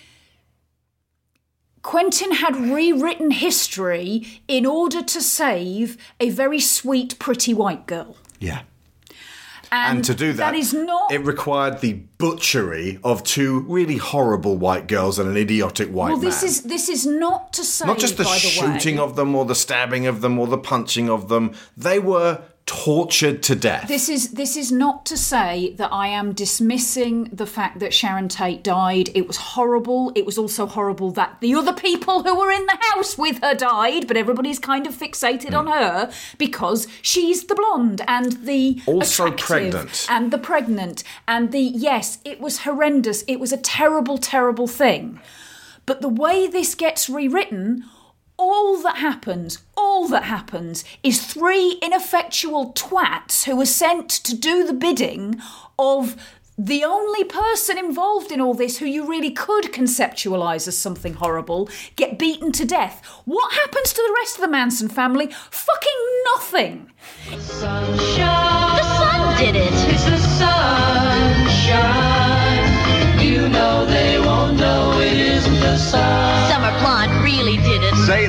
Quentin had rewritten history in order to save a very sweet, pretty white girl. yeah. And, And to do that, that is not It required the butchery of two really horrible white girls and an idiotic white man. well. man. This is this is not to say not just the shooting of them or the stabbing of them or the punching of them. They were tortured to death. This is this is not to say that I am dismissing the fact that Sharon Tate died. It was horrible. It was also horrible that the other people who were in the house with her died, but everybody's kind of fixated on hmm. her because she's the blonde and the Also pregnant. and the pregnant and the yes, it was horrendous. It was a terrible terrible thing. But the way this gets rewritten, all that happens, all that happens is three ineffectual twats who are sent to do the bidding of the only person involved in all this who you really could conceptualize as something horrible get beaten to death. What happens to the rest of the Manson family? Fucking nothing. The sun did it. It's the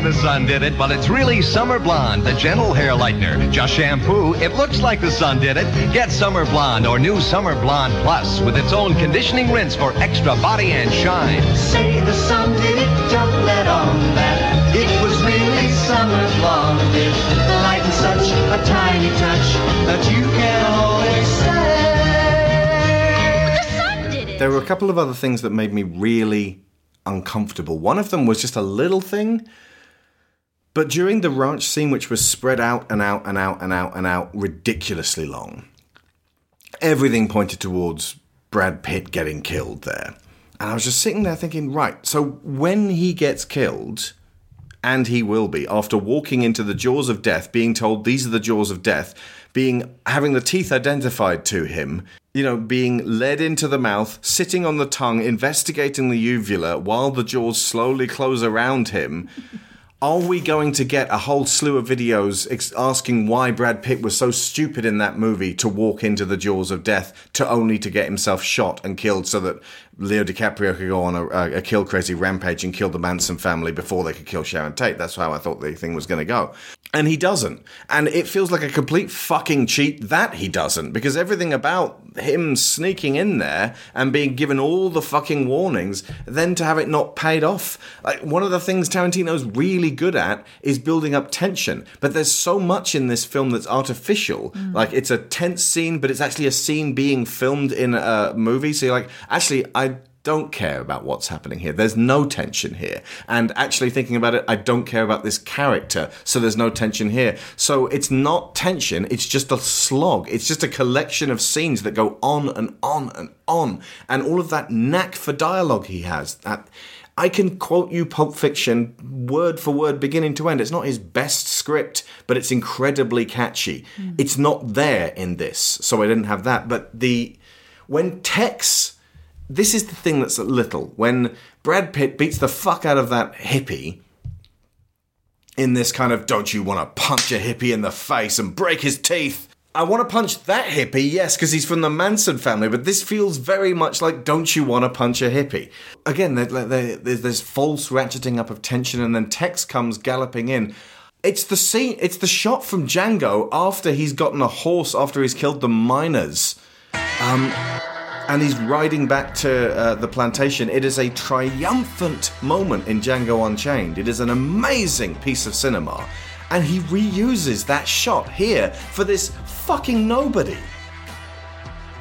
the sun did it, but it's really Summer Blonde, the gentle hair lightener. Just shampoo, it looks like the sun did it. Get Summer Blonde or new Summer Blonde Plus with its own conditioning rinse for extra body and shine. Say the sun did it, don't let on that. It was really summer blonde. It lightened such a tiny touch that you can always say. The sun did it. there were a couple of other things that made me really uncomfortable. One of them was just a little thing, but during the ranch scene, which was spread out and out and out and out and out ridiculously long, everything pointed towards Brad Pitt getting killed there. And I was just sitting there thinking, right, so when he gets killed, and he will be after walking into the jaws of death being told these are the jaws of death being having the teeth identified to him you know being led into the mouth sitting on the tongue investigating the uvula while the jaws slowly close around him are we going to get a whole slew of videos ex- asking why Brad Pitt was so stupid in that movie to walk into the jaws of death to only to get himself shot and killed so that Leo DiCaprio could go on a, a, kill crazy rampage and kill the Manson family before they could kill Sharon Tate? That's how I thought the thing was going to go. And he doesn't. And it feels like a complete fucking cheat that he doesn't because everything about him sneaking in there and being given all the fucking warnings, then to have it not paid off. Like one of the things Tarantino's really good at is building up tension. But there's so much in this film that's artificial. Like it's a tense scene, but it's actually a scene being filmed in a movie. So you're like, actually, I don't care about what's happening here. There's no tension here. And actually thinking about it, I don't care about this character, so there's no tension here. So it's not tension, it's just a slog. It's just a collection of scenes that go on and on and on. And all of that knack for dialogue he has, that I can quote you Pulp Fiction word for word, beginning to end. It's not his best script, but it's incredibly catchy. Hmm. It's not there in this, so I didn't have that. But the when Tex this is the thing that's a little. When Brad Pitt beats the fuck out of that hippie in this kind of don't you want to punch a hippie in the face and break his teeth? I want to punch that hippie, yes, because he's from the Manson family, but this feels very much like don't you want to punch a hippie? Again, there- there- there's this false ratcheting up of tension, and then Tex comes galloping in. It's the scene, it's the shot from Django after he's gotten a horse after he's killed the miners um, and he's riding back to uh, the plantation. It is a triumphant moment in Django Unchained. It is an amazing piece of cinema. And he reuses that shot here for this fucking nobody.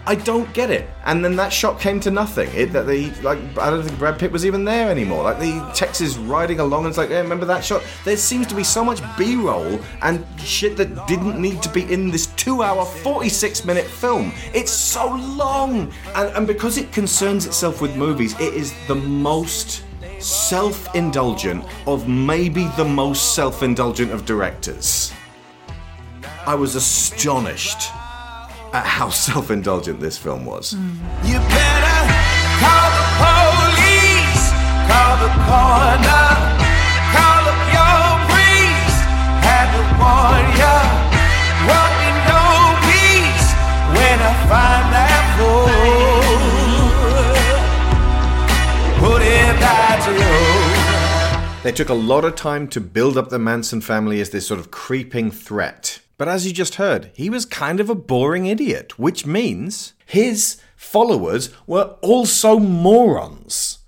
I don't get it. And then that shot came to nothing. It that the like I don't think Brad Pitt was even there anymore. Like the Tex is riding along and it's like, hey, remember that shot? There seems to be so much B-roll and shit that didn't need to be in this two-hour, 46-minute film. It's so long, and, and because it concerns itself with movies, it is the most self-indulgent of maybe the most self-indulgent of directors. I was astonished at how self-indulgent this film was. Hmm. You better call the police, call the coroner, call up your priest, had to warn ya. Won't be no peace when I find that fool. Put it back to you. They took a lot of time to build up the Manson family as this sort of creeping threat. But as you just heard, he was kind of a boring idiot, which means his followers were also morons.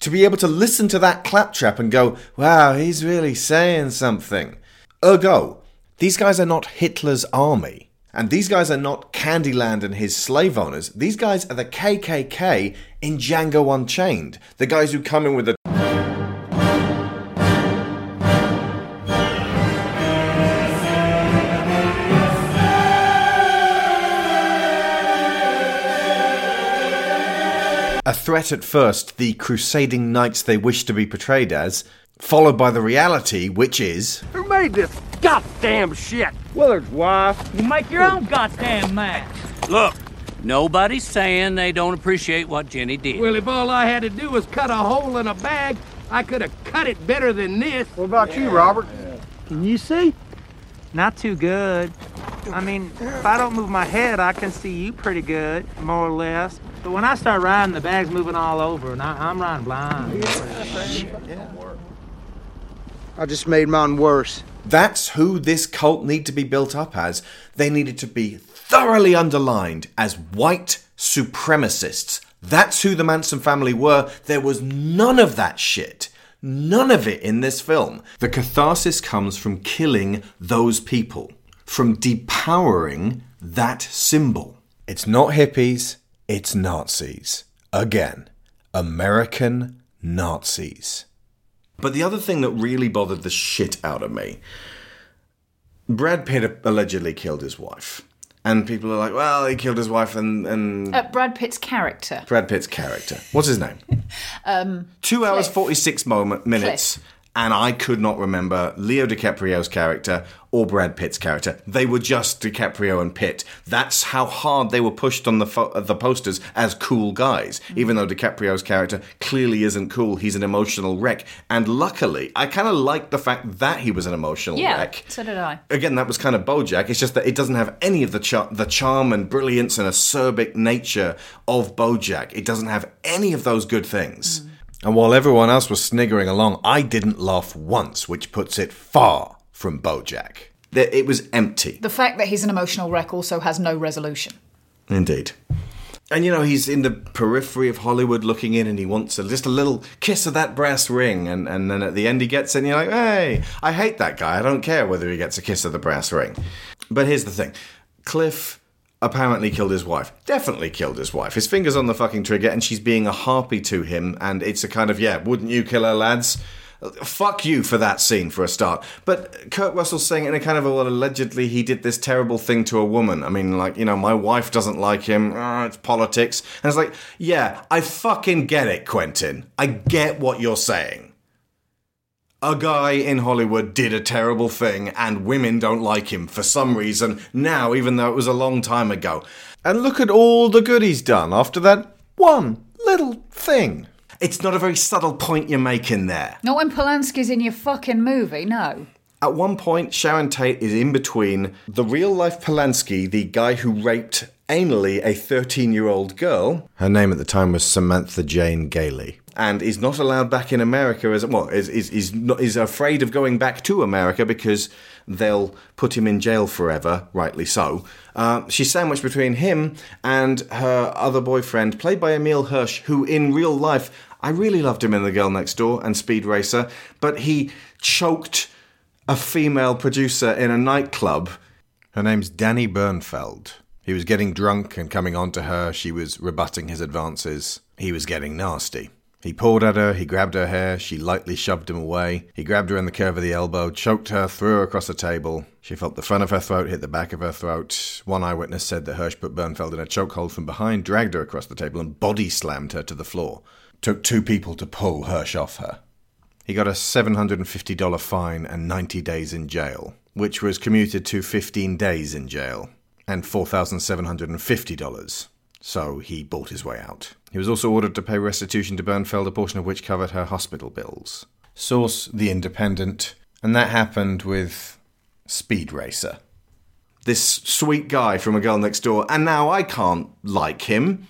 To be able to listen to that claptrap and go, wow, he's really saying something. Ergo, these guys are not Hitler's army. And these guys are not Candyland and his slave owners. These guys are the KKK in Django Unchained. The guys who come in with a A threat at first, the crusading knights they wish to be portrayed as, followed by the reality, which is Who made this goddamn shit? Willard's wife. You make your own goddamn match. Look, Nobody's saying they don't appreciate what Jenny did. well, if all I had to do was cut a hole in a bag, I could have cut it better than this. What about you, Robert? Can you see? Not too good. I mean, if I don't move my head, I can see you pretty good, more or less. But when I start riding, the bag's moving all over, and I, I'm riding blind. I just made mine worse. That's who this cult need to be built up as. They needed to be thoroughly underlined as white supremacists. That's who the Manson family were. There was none of that shit. None of it in this film. The catharsis comes from killing those people, from depowering that symbol. It's not hippies, it's Nazis. Again, American Nazis. But the other thing that really bothered the shit out of me Brad Pitt allegedly killed his wife. And people are like, well, he killed his wife and, and Uh, Brad Pitt's character. Brad Pitt's character. What's his name? Um, Two hours, Cliff. 46 moment, minutes. And I could not remember Leo DiCaprio's character or Brad Pitt's character. They were just DiCaprio and Pitt. That's how hard they were pushed on the fo- the posters as cool guys. Mm. Even though DiCaprio's character clearly isn't cool, he's an emotional wreck. And luckily, I kind of like the fact that he was an emotional yeah, wreck so did I. again, that was kind of Bojack. It's just that it doesn't have any of the char- the charm and brilliance and acerbic nature of Bojack. It doesn't have any of those good things. Mm. And while everyone else was sniggering along, I didn't laugh once, which puts it far from Bojack. It was empty. The fact that he's an emotional wreck also has no resolution. Indeed. And you know, he's in the periphery of Hollywood looking in and he wants a, just a little kiss of that brass ring. And, and then at the end he gets it and you're like, hey, I hate that guy. I don't care whether he gets a kiss of the brass ring. But here's the thing Cliff apparently killed his wife. Definitely killed his wife. His finger's on the fucking trigger and she's being a harpy to him. And it's a kind of, yeah, wouldn't you kill her, lads? Fuck you for that scene for a start. But Kurt Russell's saying in a kind of a well, allegedly he did this terrible thing to a woman. I mean, like, you know, my wife doesn't like him. Ah, it's politics. And it's like, yeah, I fucking get it, Quentin. I get what you're saying. A guy in Hollywood did a terrible thing and women don't like him for some reason now, even though it was a long time ago. And look at all the good he's done after that one little thing. It's not a very subtle point you're making there. Not when Polanski's in your fucking movie, no. At one point, Sharon Tate is in between the real life Polanski, the guy who raped anally a 13 year old girl. Her name at the time was Samantha Jane Gailey. And is not allowed back in America as well. Is is is, not, is afraid of going back to America because they'll put him in jail forever. Rightly so. Uh, she's sandwiched between him and her other boyfriend, played by Emile Hirsch, who in real life I really loved him in The Girl Next Door and Speed Racer, but he choked a female producer in a nightclub. Her name's Danny Bernfeld. He was getting drunk and coming on to her. She was rebutting his advances. He was getting nasty. He pulled at her, he grabbed her hair, she lightly shoved him away. He grabbed her in the curve of the elbow, choked her, threw her across the table. She felt the front of her throat hit the back of her throat. One eyewitness said that Hirsch put Bernfeld in a chokehold from behind, dragged her across the table, and body slammed her to the floor. Took two people to pull Hirsch off her. He got a $750 fine and 90 days in jail, which was commuted to 15 days in jail and $4,750. So he bought his way out. He was also ordered to pay restitution to Bernfeld, a portion of which covered her hospital bills. Source The Independent, and that happened with Speed Racer. This sweet guy from A Girl Next Door, and now I can't like him.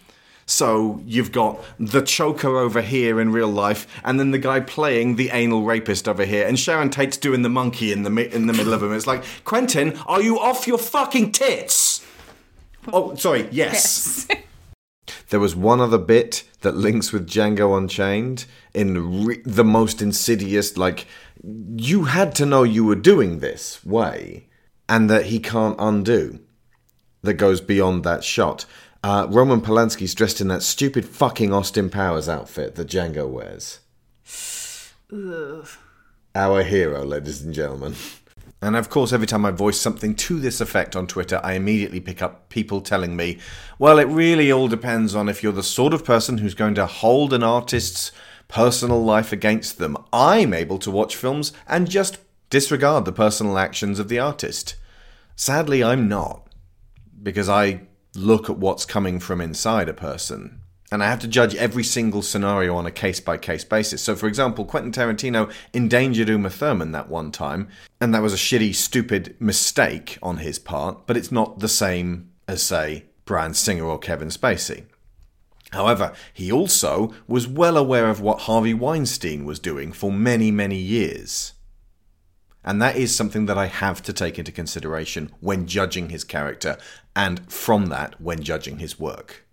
So you've got the choker over here in real life, and then the guy playing the anal rapist over here, and Sharon Tate's doing the monkey in the mi- in the middle of him. It's like, Quentin, are you off your fucking tits? Oh, sorry. Yes. There was one other bit that links with Django Unchained in re- the most insidious, like, you had to know you were doing this way, and that he can't undo, that goes beyond that shot. Uh, Roman Polanski's dressed in that stupid fucking Austin Powers outfit that Django wears. Ugh. Our hero, ladies and gentlemen. And of course, every time I voice something to this effect on Twitter, I immediately pick up people telling me, well, it really all depends on if you're the sort of person who's going to hold an artist's personal life against them. I'm able to watch films and just disregard the personal actions of the artist. Sadly, I'm not, because I look at what's coming from inside a person. And I have to judge every single scenario on a case by case basis. So, for example, Quentin Tarantino endangered Uma Thurman that one time, and that was a shitty, stupid mistake on his part, but it's not the same as, say, Bryan Singer or Kevin Spacey. However, he also was well aware of what Harvey Weinstein was doing for many, many years. And that is something that I have to take into consideration when judging his character, and from that, when judging his work.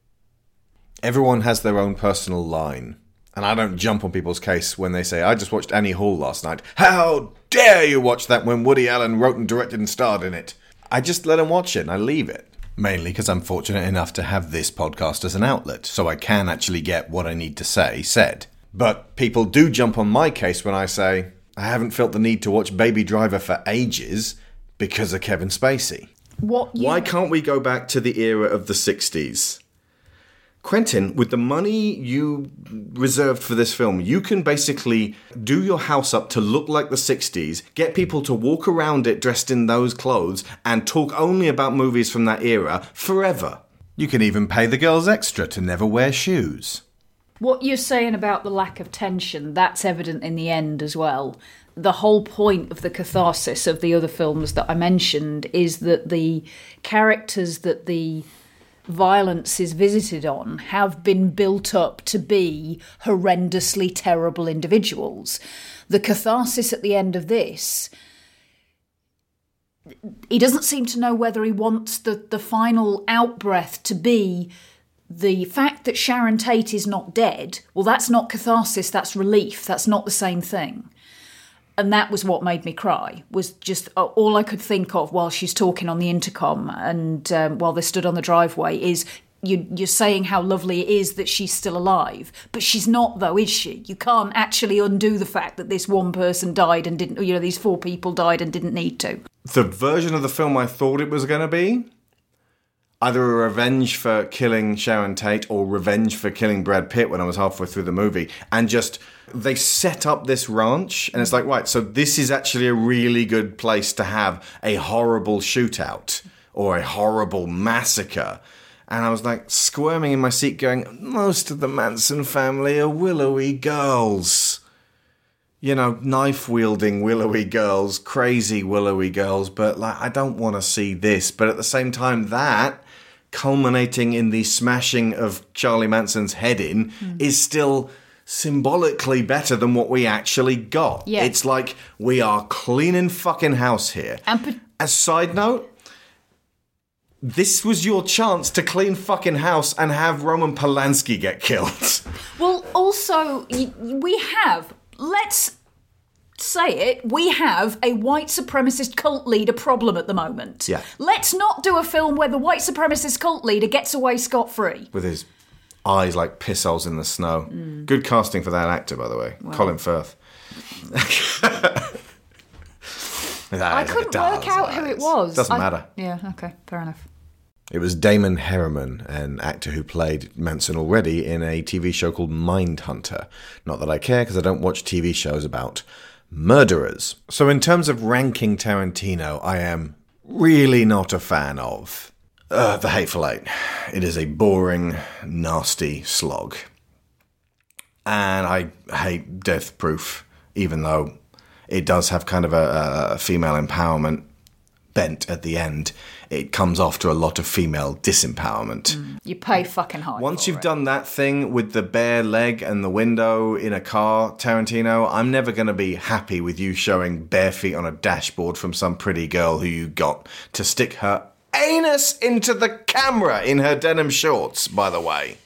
Everyone has their own personal line. And I don't jump on people's case when they say, I just watched Annie Hall last night. How dare you watch that when Woody Allen wrote and directed and starred in it? I just let them watch it and I leave it. Mainly because I'm fortunate enough to have this podcast as an outlet, so I can actually get what I need to say said. But people do jump on my case when I say, I haven't felt the need to watch Baby Driver for ages because of Kevin Spacey. What you Why can't we go back to the era of the 60s? Quentin, with the money you reserved for this film, you can basically do your house up to look like the 60s, get people to walk around it dressed in those clothes, and talk only about movies from that era forever. You can even pay the girls extra to never wear shoes. What you're saying about the lack of tension, that's evident in the end as well. The whole point of the catharsis of the other films that I mentioned is that the characters that the violence is visited on have been built up to be horrendously terrible individuals. The catharsis at the end of this he doesn't seem to know whether he wants the, the final outbreath to be the fact that Sharon Tate is not dead. Well, that's not catharsis, that's relief. That's not the same thing. And that was what made me cry, was just uh, all I could think of while she's talking on the intercom and um, while they stood on the driveway is you, you're saying how lovely it is that she's still alive. But she's not, though, is she? You can't actually undo the fact that this one person died and didn't, you know, these four people died and didn't need to. The version of the film I thought it was going to be either a revenge for killing Sharon Tate or revenge for killing Brad Pitt when I was halfway through the movie. And just, they set up this ranch, and it's like, right, so this is actually a really good place to have a horrible shootout or a horrible massacre. And I was like squirming in my seat, going, Most of the Manson family are willowy girls. You know, knife wielding willowy girls, crazy willowy girls, but like, I don't want to see this. But at the same time, that culminating in the smashing of Charlie Manson's head in hmm. is still symbolically better than what we actually got. Yeah. It's like we are cleaning fucking house here. And pa- A side note, this was your chance to clean fucking house and have Roman Polanski get killed. Well, also, we have, let's say it, we have a white supremacist cult leader problem at the moment. Yeah. Let's not do a film where the white supremacist cult leader gets away scot free. With his eyes like piss holes in the snow. Mm. Good casting for that actor, by the way. Colin Firth. I eyes like a couldn't work out who it was. Doesn't I- matter. Yeah, okay, fair enough. It was Damon Herriman, an actor who played Manson already in a TV show called Mindhunter. Not that I care because I don't watch TV shows about murderers. So, in terms of ranking Tarantino, I am really not a fan of uh, The Hateful Eight. It is a boring, nasty slog. And I hate Death Proof, even though it does have kind of a, a female empowerment bent at the end. It comes after a lot of female disempowerment. Mm. You pay fucking high. Once you've it. done that thing with the bare leg and the window in a car, Tarantino, I'm never going to be happy with you showing bare feet on a dashboard from some pretty girl who you got to stick her anus into the camera in her denim shorts, by the way.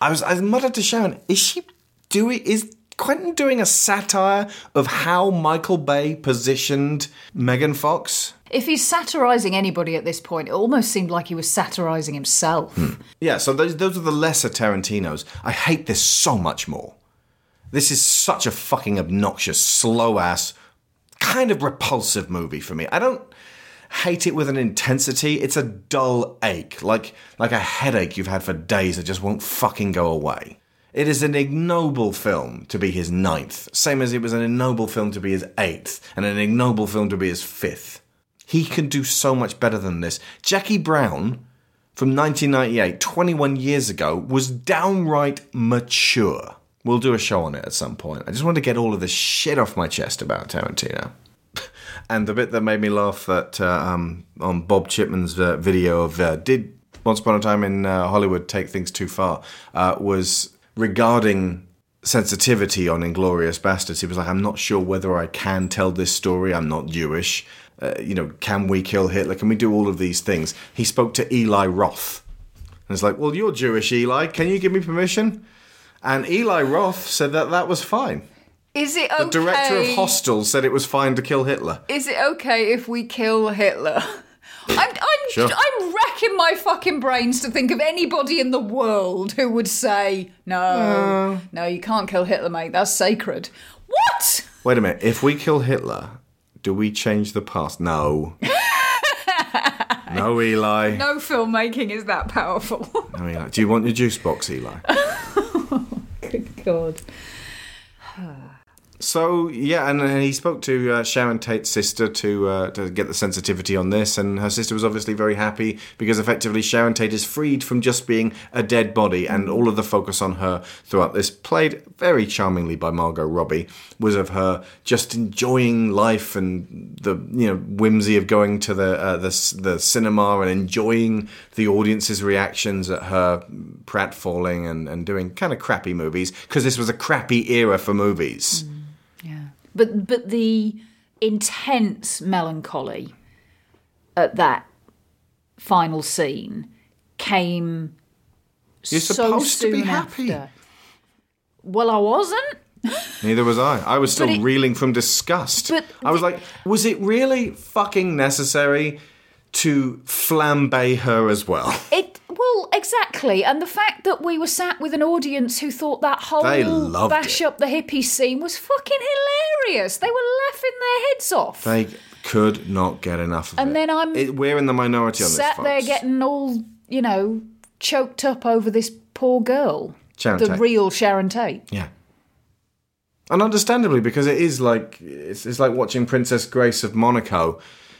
I was I muttered to Sharon, is she doing is Quentin doing a satire of how Michael Bay positioned Megan Fox? If he's satirising anybody at this point, it almost seemed like he was satirising himself. Hmm. Yeah, so those those are the lesser Tarantinos. I hate this so much more. This is such a fucking obnoxious, slow ass, kind of repulsive movie for me. I don't hate it with an intensity. It's a dull ache, like like a headache you've had for days that just won't fucking go away. It is an ignoble film to be his ninth, same as it was an ignoble film to be his eighth, and an ignoble film to be his fifth. He can do so much better than this. Jackie Brown from 1998, 21 years ago, was downright mature. We'll do a show on it at some point. I just wanted to get all of this shit off my chest about Tarantino. and the bit that made me laugh that uh, um, on Bob Chipman's uh, video of uh, did Once Upon a Time in uh, Hollywood take things too far uh, was regarding sensitivity on Inglourious Basterds. He was like, I'm not sure whether I can tell this story. I'm not Jewish. Uh, you know, can we kill Hitler? Can we do all of these things? He spoke to Eli Roth. And it's like, well, you're Jewish, Eli. Can you give me permission? And Eli Roth said that that was fine. Is it okay? The director of Hostel said it was fine to kill Hitler. Is it okay if we kill Hitler? I'm, I'm, Sure. I'm racking my fucking brains to think of anybody in the world who would say, no, oh. no, you can't kill Hitler, mate. That's sacred. What? Wait a minute. If we kill Hitler, do we change the past? No. no, Eli. No filmmaking is that powerful. No, Eli. Do you want your juice box, Eli? Good God. So yeah, and uh, he spoke to uh, Sharon Tate's sister to uh, to get the sensitivity on this, and her sister was obviously very happy because effectively Sharon Tate is freed from just being a dead body, and all of the focus on her throughout this, played very charmingly by Margot Robbie, was of her just enjoying life and the you know whimsy of going to the uh, the the cinema and enjoying the audience's reactions at her pratfalling and and doing kind of crappy movies because this was a crappy era for movies. But but the intense melancholy at that final scene came You're so supposed to be soon happy. after. Well, I wasn't. Neither was I. I was still it- reeling from disgust. But I was like, was it really fucking necessary to flambe her as well? It well, exactly, and the fact that we were sat with an audience who thought that whole bash up the hippie scene was fucking hilarious. They were laughing their heads off. They could not get enough of And it. And then I'm It- we're in the minority on sat this, there getting all you know choked up over this poor girl, Sharon the Tate. real Sharon Tate. Yeah. And understandably, because it is like it's, it's like watching Princess Grace of Monaco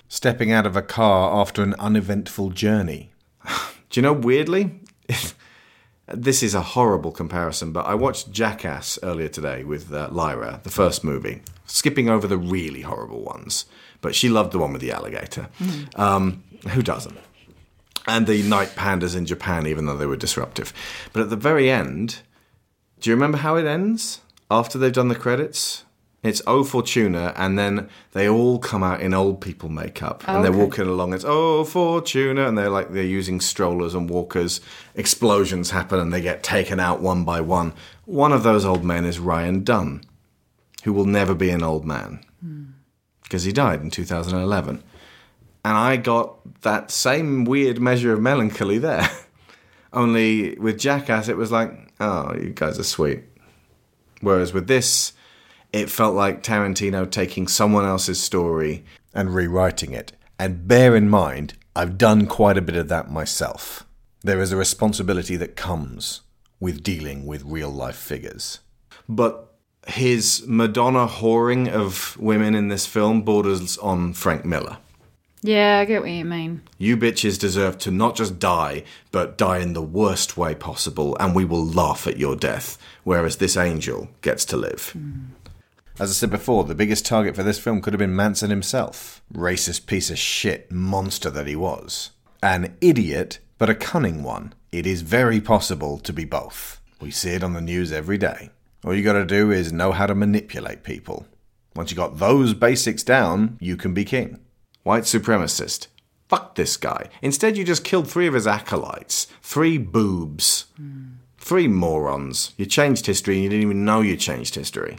stepping out of a car after an uneventful journey. Do you know, weirdly, this is a horrible comparison, but I watched Jackass earlier today with uh, Lyra, the first movie, skipping over the really horrible ones. But she loved the one with the alligator. Um, who doesn't? And the night pandas in Japan, even though they were disruptive. But at the very end, do you remember how it ends? After they've done the credits? It's Oh Fortuna, and then they all come out in old people makeup, and Oh, they're walking along. It's Oh Fortuna, and they're like they're using strollers and walkers. Explosions happen, and they get taken out one by one. One of those old men is Ryan Dunn, who will never be an old man hmm. because he died in 2011. And I got that same weird measure of melancholy there. Only with Jackass, it was like, oh, you guys are sweet. Whereas with this, it felt like Tarantino taking someone else's story and rewriting it. And bear in mind, I've done quite a bit of that myself. There is a responsibility that comes with dealing with real life figures. But his Madonna whoring of women in this film borders on Frank Miller. Yeah, I get what you mean. You bitches deserve to not just die, but die in the worst way possible, and we will laugh at your death, whereas this angel gets to live. Hmm. As I said before, the biggest target for this film could have been Manson himself. Racist piece of shit monster that he was. An idiot, but a cunning one. It is very possible to be both. We see it on the news every day. All you gotta do is know how to manipulate people. Once you got those basics down, you can be king. White supremacist. Fuck this guy. Instead, you just killed three of his acolytes. Three boobs. Hmm. Three morons. You changed history and you didn't even know you changed history.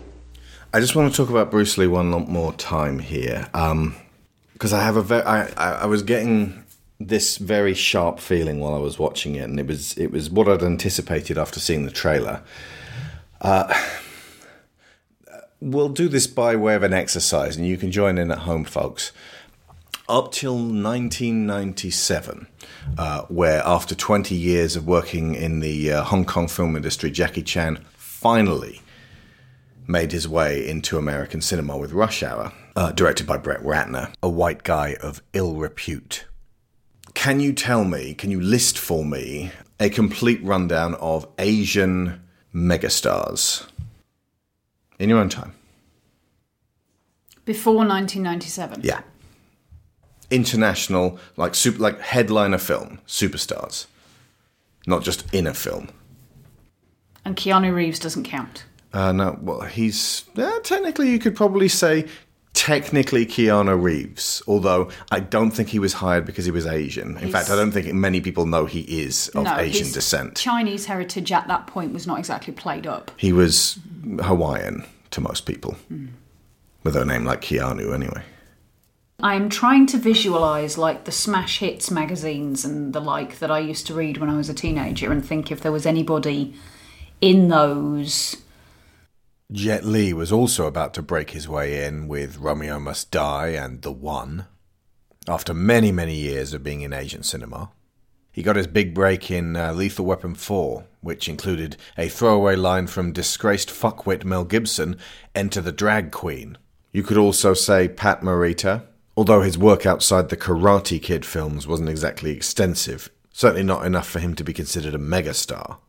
I just want to talk about Bruce Lee one more time here, because I have a very, I, I, I was getting this very sharp feeling while I was watching it, and it was it was what I'd anticipated after seeing the trailer. Uh, we'll do this by way of an exercise, and you can join in at home, folks. Up till 1997, uh, where after 20 years of working in the uh, Hong Kong film industry, Jackie Chan finally made his way into American cinema with Rush Hour, uh, directed by Brett Ratner, a white guy of ill repute. Can you tell me, can you list for me a complete rundown of Asian megastars in your own time? Before 1997. Yeah. International, like super, like headliner film superstars, not just in a film. And Keanu Reeves doesn't count. Uh, no, well, he's uh, technically you could probably say technically Keanu Reeves, although I don't think he was hired because he was Asian. In He's- fact, I don't think many people know he is of no, Asian descent. Chinese heritage at that point was not exactly played up. He was Hawaiian to most people, with a name like Keanu, anyway. I'm trying to visualize like the smash hits magazines and the like that I used to read when I was a teenager and think if there was anybody in those. Jet Li was also about to break his way in with Romeo Must Die and The One. After many, many years of being in Asian cinema, he got his big break in uh, Lethal Weapon 4, which included a throwaway line from disgraced fuckwit Mel Gibson, Enter the Drag Queen. You could also say Pat Morita, although his work outside the Karate Kid films wasn't exactly extensive, certainly not enough for him to be considered a megastar.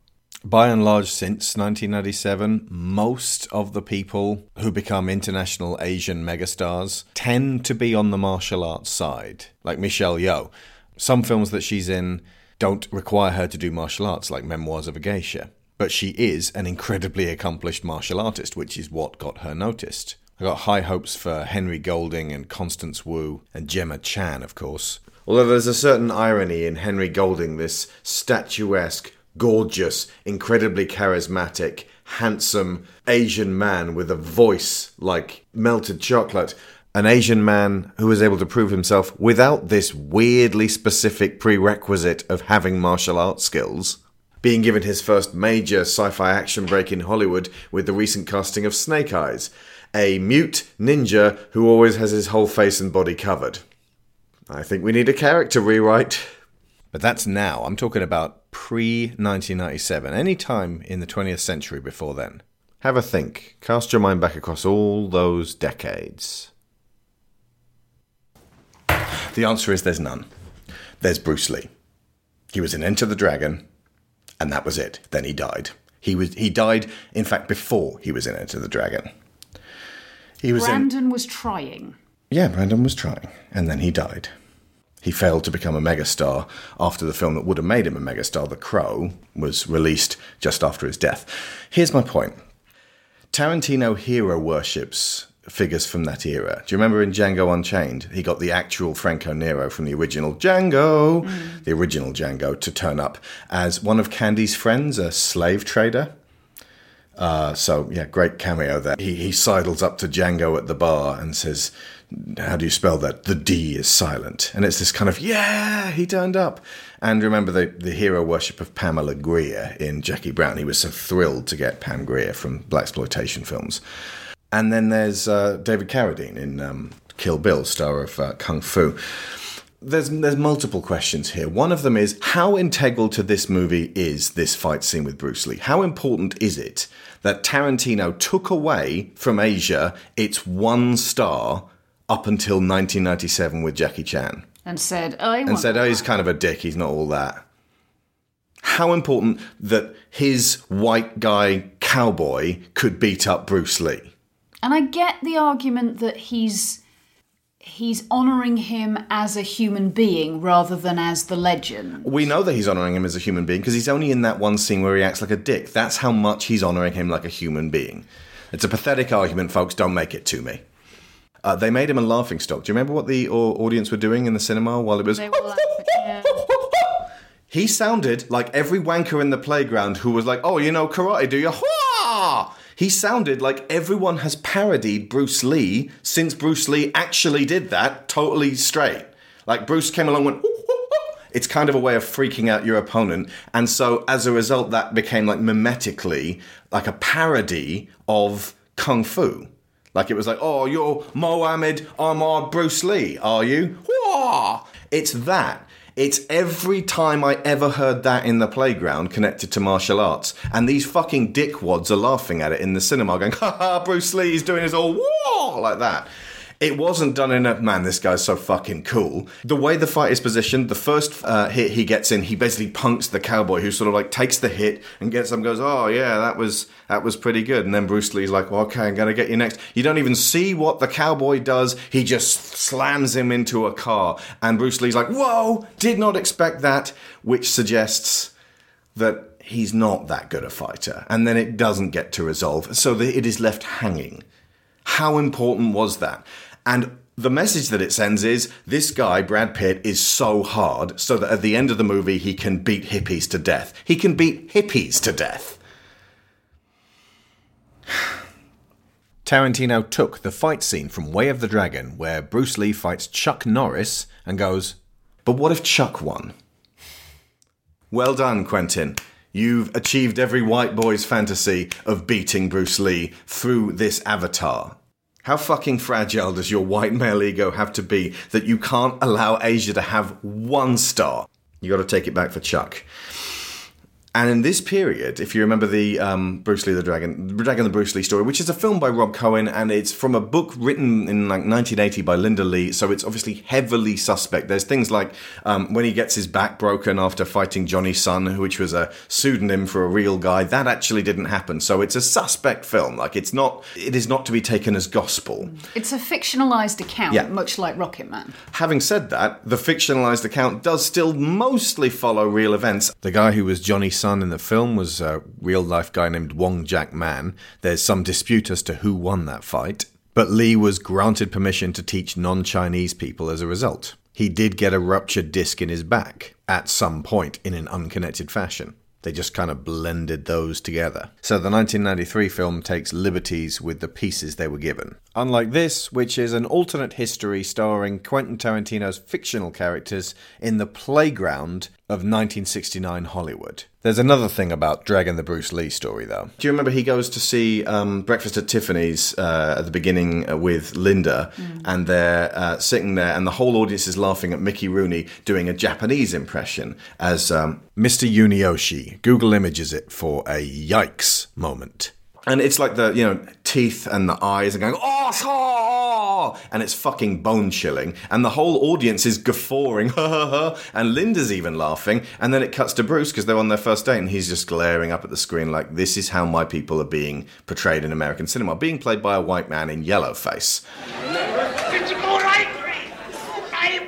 By and large, since 1997, most of the people who become international Asian megastars tend to be on the martial arts side, like Michelle Yeoh. Some films that she's in don't require her to do martial arts, like Memoirs of a Geisha. But she is an incredibly accomplished martial artist, which is what got her noticed. I got high hopes for Henry Golding and Constance Wu and Gemma Chan, of course. Although there's a certain irony in Henry Golding, this statuesque, gorgeous, incredibly charismatic, handsome Asian man with a voice like melted chocolate, an Asian man who was able to prove himself without this weirdly specific prerequisite of having martial arts skills, being given his first major sci fi action break in Hollywood with the recent casting of Snake Eyes, a mute ninja who always has his whole face and body covered. I think we need a character rewrite. But that's now. I'm talking about pre 1997, any time in the 20th century before then. Have a think. Cast your mind back across all those decades. The answer is there's none. There's Bruce Lee. He was in Enter the Dragon, and that was it. Then he died. He was he died, in fact, before he was in Enter the Dragon. He was in Brandon was trying. Yeah, Brandon was trying, and then he died. He failed to become a megastar after the film that would have made him a megastar, The Crow, was released just after his death. Here's my point Tarantino hero worships figures from that era. Do you remember in Django Unchained? He got the actual Franco Nero from the original Django, the original Django, to turn up as one of Candy's friends, a slave trader. Uh, so yeah, great cameo there. He he sidles up to Django at the bar and says, "How do you spell that? The D is silent." And it's this kind of yeah, he turned up. And remember the the hero worship of Pamela Grier in Jackie Brown. He was so thrilled to get Pam Grier from blaxploitation films. And then there's uh, David Carradine in um, Kill Bill, star of uh, Kung Fu there's there's multiple questions here. One of them is how integral to this movie is this fight scene with Bruce Lee? How important is it that Tarantino took away from Asia its one star up until 1997 with Jackie Chan And said, oh, I and said, "Oh, he's kind of a dick. He's not all that." How important that his white guy cowboy could beat up Bruce Lee? And I get the argument that he's he's honoring him as a human being rather than as the legend. We know that he's honouring him as a human being because he's only in that one scene where he acts like a dick. That's how much he's honouring him like a human being. It's a pathetic argument, folks. Don't make it to me. Uh, they made him a laughing stock. Do you remember what the au- audience were doing in the cinema while it was? They were laughing, yeah. He sounded like every wanker in the playground who was like, "Oh, you know karate, do you?" He sounded like everyone has parodied Bruce Lee since Bruce Lee actually did that totally straight. Like Bruce came along and went. It's kind of a way of freaking out your opponent, and so as a result, that became like mimetically like a parody of kung fu. Like it was like, "Oh, you're Mohammed Ahmad Bruce Lee, are you?" Hwah! It's that. It's every time I ever heard that in the playground connected to martial arts, and these fucking dickwads are laughing at it in the cinema, going, "Ha ha, Bruce Lee's doing his all whoa like that." It wasn't done in a man. This guy's so fucking cool. The way the fight is positioned, the first uh, hit he gets in, he basically punks the cowboy, who sort of like takes the hit and gets up, goes, "Oh yeah, that was that was pretty good." And then Bruce Lee's like, well, "Okay, I'm gonna get you next." You don't even see what the cowboy does. He just slams him into a car, and Bruce Lee's like, "Whoa, did not expect that," which suggests that he's not that good a fighter, and then it doesn't get to resolve, so it is left hanging. How important was that? And the message that it sends is this guy, Brad Pitt, is so hard so that at the end of the movie he can beat hippies to death. He can beat hippies to death. Tarantino took the fight scene from Way of the Dragon where Bruce Lee fights Chuck Norris and goes, But what if Chuck won? Well done, Quentin. You've achieved every white boy's fantasy of beating Bruce Lee through this avatar. How fucking fragile does your white male ego have to be that you can't allow Asia to have one star? You got to take it back for Chuck. And in this period, if you remember the um, Bruce Lee the Dragon, the Dragon the Bruce Lee story, which is a film by Rob Cohen, and it's from a book written in like 1980 by Linda Lee, so it's obviously heavily suspect. There's things like um, when he gets his back broken after fighting Johnny Sun, which was a pseudonym for a real guy, that actually didn't happen. So it's a suspect film. Like it's not, it is not to be taken as gospel. It's a fictionalized account, Yeah. much like Rocket Man. Having said that, the fictionalized account does still mostly follow real events. The guy who was Johnny Sun in the film was a real life guy named Wong Jack Man. There's some dispute as to who won that fight, but Lee was granted permission to teach non Chinese people as a result. He did get a ruptured disc in his back at some point in an unconnected fashion. They just kind of blended those together. So the 1993 film takes liberties with the pieces they were given. Unlike this, which is an alternate history starring Quentin Tarantino's fictional characters in the playground of 1969 Hollywood. There's another thing about Dragon the Bruce Lee story, though. Do you remember he goes to see um, Breakfast at Tiffany's uh, at the beginning uh, with Linda, and they're uh, sitting there, and the whole audience is laughing at Mickey Rooney doing a Japanese impression as um, Mr. Yunioshi. Google images it for a yikes moment. And it's like the, you know, teeth and the eyes are going, oh, oh, and it's fucking bone chilling. And the whole audience is guffawing, ha ha ha. And Linda's even laughing. And then it cuts to Bruce because they're on their first date and he's just glaring up at the screen like, this is how my people are being portrayed in American cinema, being played by a white man in yellow face. Did you go right? I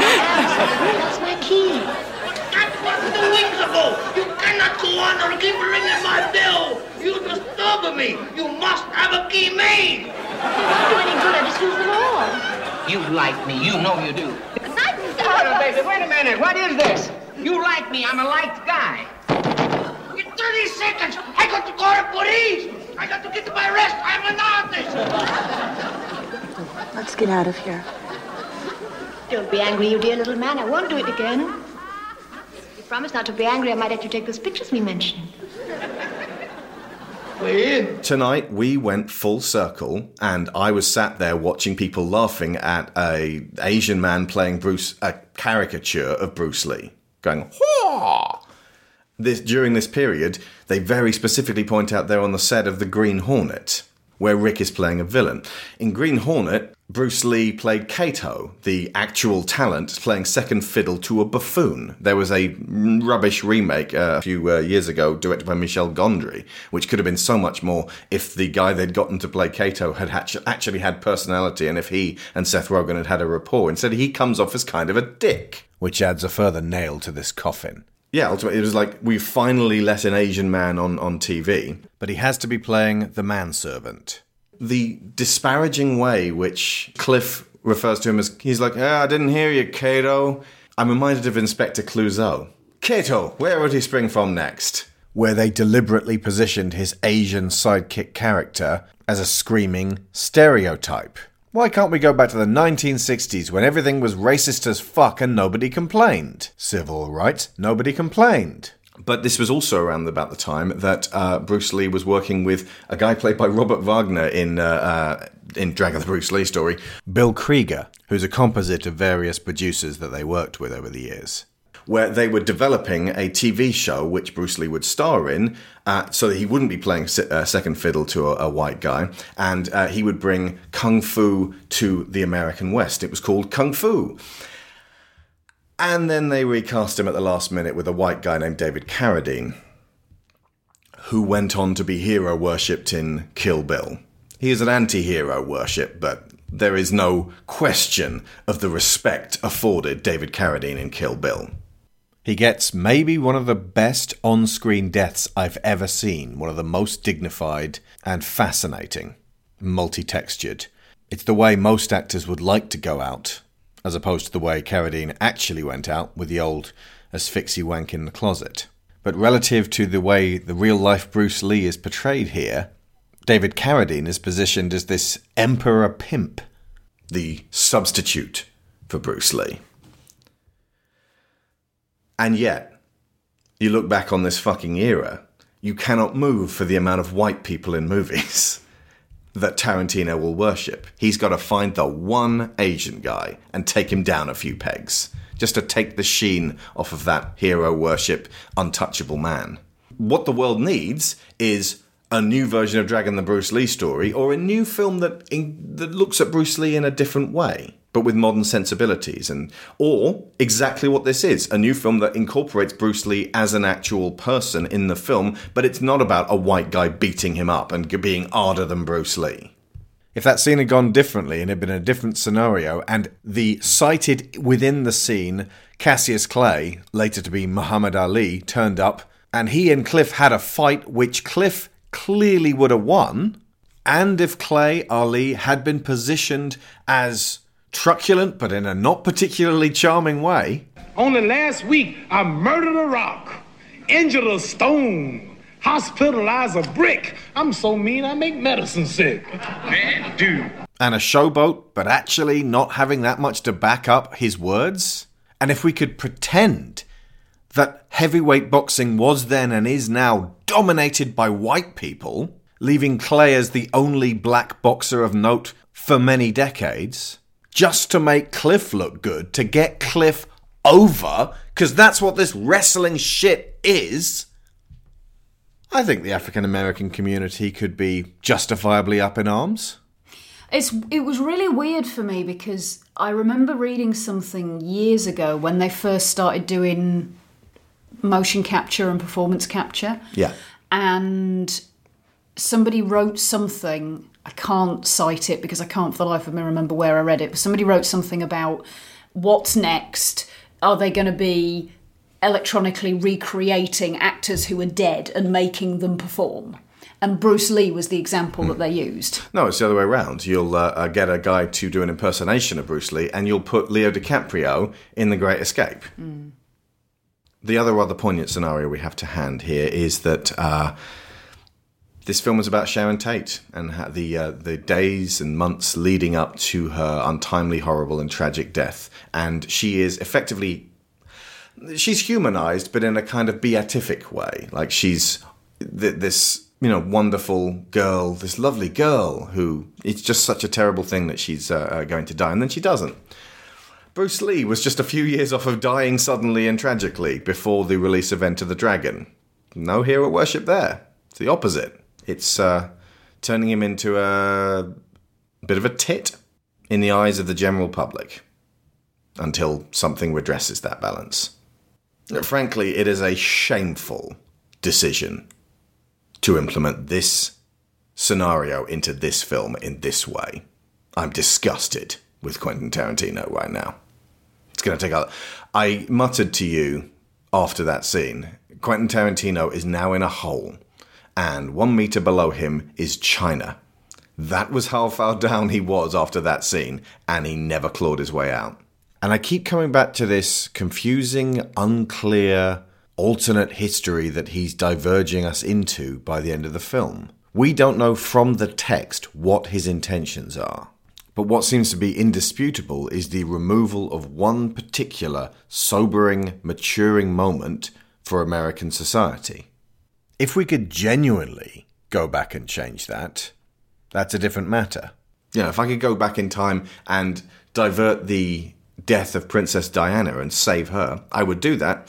That's my key. That was two weeks ago. You cannot go on or keep ringing my bell. You disturb me. You must have a key made. Do any good? I just use them all. You like me. You know you do. Hold on, baby. Wait a minute. What is this? You like me. I'm a liked guy. In 30 seconds, I got to call the police. I got to get to my rest. I'm an artist. Let's get out of here. Don't be angry, you dear little man. I won't do it again. You promise not to be angry. I might let you take those pictures we mentioned. Tonight we went full circle, and I was sat there watching people laughing at a Asian man playing Bruce, a caricature of Bruce Lee, going "Whoa!" This during this period, they very specifically point out they're on the set of the Green Hornet, where Rick is playing a villain. In Green Hornet, Bruce Lee played Kato, the actual talent, playing second fiddle to a buffoon. There was a rubbish remake uh, a few uh, years ago, directed by Michel Gondry, which could have been so much more if the guy they'd gotten to play Kato had actually had personality and if he and Seth Rogen had had a rapport. Instead, he comes off as kind of a dick, which adds a further nail to this coffin. Yeah, ultimately, it was like we finally let an Asian man on, on TV, but he has to be playing the manservant. The disparaging way which Cliff refers to him as he's like, I didn't hear you, Kato. I'm reminded of Inspector Clouseau. Cato, where would he spring from next? Where they deliberately positioned his Asian sidekick character as a screaming stereotype. Why can't we go back to the 1960s when everything was racist as fuck and nobody complained? Civil rights, nobody complained. But this was also around about the time that uh, Bruce Lee was working with a guy played by Robert Wagner in uh, uh, in Dragon the Bruce Lee story, Bill Krieger, who's a composite of various producers that they worked with over the years. Where they were developing a TV show which Bruce Lee would star in, uh, so that he wouldn't be playing se- uh, second fiddle to a, a white guy, and uh, he would bring kung fu to the American West. It was called Kung Fu. And then they recast him at the last minute with a white guy named David Carradine, who went on to be hero worshipped in Kill Bill. He is an anti hero worship, but there is no question of the respect afforded David Carradine in Kill Bill. He gets maybe one of the best on screen deaths I've ever seen, one of the most dignified and fascinating, multi textured. It's the way most actors would like to go out, as opposed to the way Carradine actually went out with the old asphyxie wank in the closet. But relative to the way the real life Bruce Lee is portrayed here, David Carradine is positioned as this emperor pimp, the substitute for Bruce Lee. And yet, you look back on this fucking era, you cannot move for the amount of white people in movies that Tarantino will worship. He's got to find the one Asian guy and take him down a few pegs, just to take the sheen off of that hero worship, untouchable man. What the world needs is a new version of Dragon the Bruce Lee story, or a new film that in, that looks at Bruce Lee in a different way, but with modern sensibilities, and or exactly what this is a new film that incorporates Bruce Lee as an actual person in the film, but it's not about a white guy beating him up and being harder than Bruce Lee. If that scene had gone differently and had been a different scenario, and the cited within the scene Cassius Clay, later to be Muhammad Ali, turned up, and he and Cliff had a fight which Cliff clearly would have won, and if Clay Ali had been positioned as truculent but in a not particularly charming way, Only last week, I murdered a rock, injured a stone, hospitalized a brick. I'm so mean, I make medicine sick. Man, dude. And a showboat, but actually not having that much to back up his words? And if we could pretend that heavyweight boxing was then and is now dominated by white people, leaving Clay as the only black boxer of note for many decades, just to make Cliff look good, to get Cliff over, because that's what this wrestling shit is. I think the African American community could be justifiably up in arms. It's it was really weird for me because I remember reading something years ago when they first started doing motion capture and performance capture Yeah. and somebody wrote something I can't cite it because I can't for the life of me remember where I read it but somebody wrote something about what's next are they going to be electronically recreating actors who are dead and making them perform and Bruce Lee was the example that they used No, it's the other way around. You'll uh, uh, get a guy to do an impersonation of Bruce Lee, and you'll put Leo DiCaprio in The Great Escape. The other rather poignant scenario we have to hand here is that uh, this film is about Sharon Tate and the uh, the days and months leading up to her untimely, horrible, and tragic death, and she is effectively she's humanized, but in a kind of beatific way. Like she's th- this, you know, wonderful girl, this lovely girl who it's just such a terrible thing that she's uh, uh, going to die, and then she doesn't. Bruce Lee was just a few years off of dying suddenly and tragically before the release of Enter the Dragon. No hero worship there. It's the opposite. It's uh, turning him into a bit of a tit in the eyes of the general public until something redresses that balance. Frankly, it is a shameful decision to implement this scenario into this film in this way. I'm disgusted with Quentin Tarantino right now. It's going to take a. I muttered to you after that scene Quentin Tarantino is now in a hole, and one meter below him is China. That was how far down he was after that scene, and he never clawed his way out. And I keep coming back to this confusing, unclear, alternate history that he's diverging us into by the end of the film. We don't know from the text what his intentions are. But what seems to be indisputable is the removal of one particular sobering, maturing moment for American society. If we could genuinely go back and change that, that's a different matter. Know, if I could go back in time and divert the death of Princess Diana and save her, I would do that,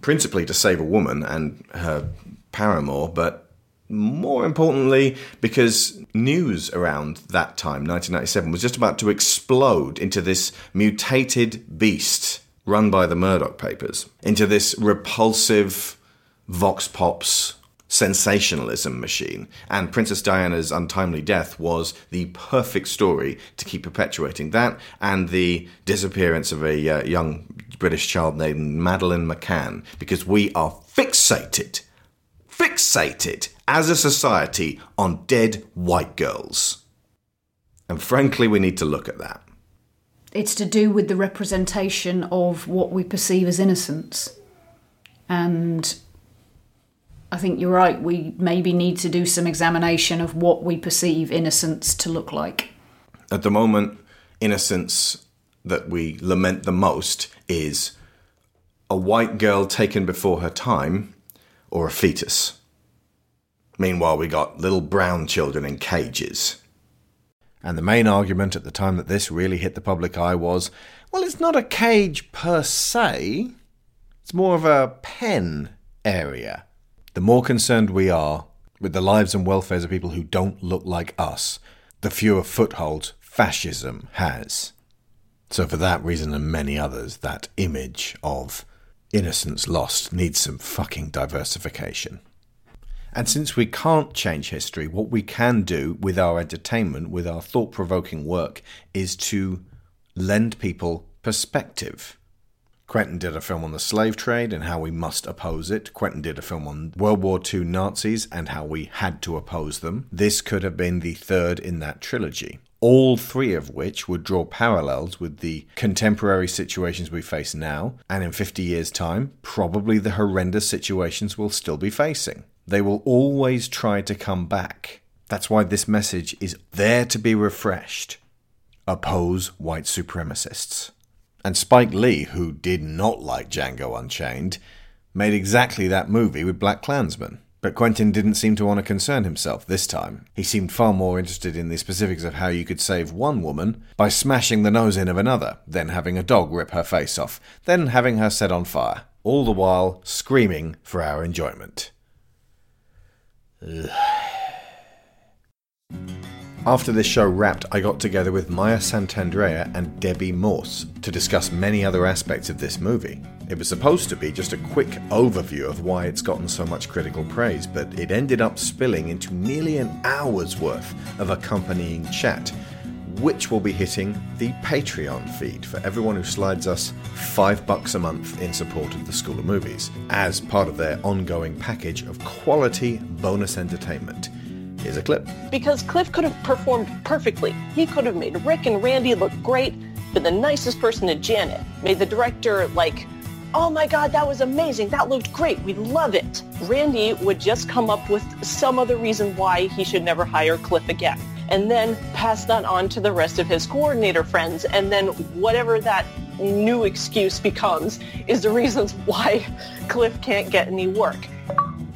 principally to save a woman and her paramour, but more importantly, because news around that time, 1997, was just about to explode into this mutated beast run by the Murdoch papers, into this repulsive vox pops sensationalism machine. And Princess Diana's untimely death was the perfect story to keep perpetuating that and the disappearance of a uh, young British child named Madeleine McCann, because we are fixated fixated as a society on dead white girls. And frankly, we need to look at that. it's to do with the representation of what we perceive as innocence. And I think you're right, we maybe need to do some examination of what we perceive innocence to look like. At the moment, innocence that we lament the most is a white girl taken before her time or a fetus. Meanwhile, we got little brown children in cages. And the main argument at the time that this really hit the public eye was well, it's not a cage per se, it's more of a pen area. The more concerned we are with the lives and welfares of people who don't look like us, the fewer footholds fascism has. So, for that reason and many others, that image of innocence lost needs some fucking diversification. And since we can't change history, what we can do with our entertainment, with our thought provoking work, is to lend people perspective. Quentin did a film on the slave trade and how we must oppose it. Quentin did a film on World War II Nazis and how we had to oppose them. This could have been the third in that trilogy. all three of which would draw parallels with the contemporary situations we face now, and in 50 years' time, probably the horrendous situations we'll still be facing. They will always try to come back. That's why this message is there to be refreshed. Oppose white supremacists. And Spike Lee, who did not like Django Unchained, made exactly that movie with BlacKkKlansman. But Quentin didn't seem to want to concern himself this time. He seemed far more interested in the specifics of how you could save one woman by smashing the nose in of another, then having a dog rip her face off, then having her set on fire, all the while screaming for our enjoyment. Ugh. After this show wrapped, I got together with Maya Santandrea and Debbie Morse to discuss many other aspects of this movie. It was supposed to be just a quick overview of why it's gotten so much critical praise, but it ended up spilling into nearly an hour's worth of accompanying chat, which will be hitting the Patreon feed for everyone who slides us five bucks a month in support of the School of Movies, as part of their ongoing package of quality bonus entertainment. Here's a clip. because Cliff could have performed perfectly. He could have made Rick and Randy look great, been the nicest person to Janet, made the director like, oh my god, that was amazing, that looked great, we love it. Randy would just come up with some other reason why he should never hire Cliff again. And then pass that on to the rest of his coordinator friends, and then whatever that new excuse becomes is the reasons why Cliff can't get any work.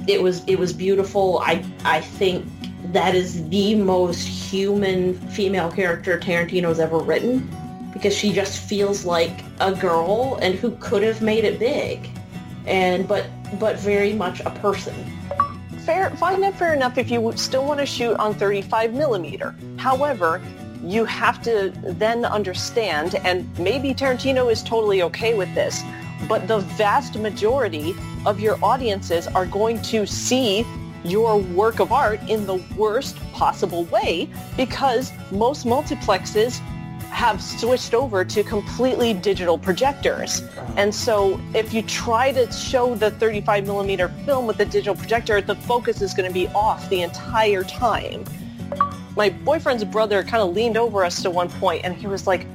it was it was beautiful. I I think that is the most human female character Tarantino's ever written because she just feels like a girl and who could have made it big and but but very much a person. Fair, find that fair enough if you still want to shoot on 35 millimeter. However, you have to then understand, and maybe Tarantino is totally okay with this, but the vast majority of your audiences are going to see your work of art in the worst possible way because most multiplexes have switched over to completely digital projectors. Uh-huh. And so if you try to show the 35 millimeter film with the digital projector, the focus is going to be off the entire time. My boyfriend's brother kind of leaned over us to one point and he was like,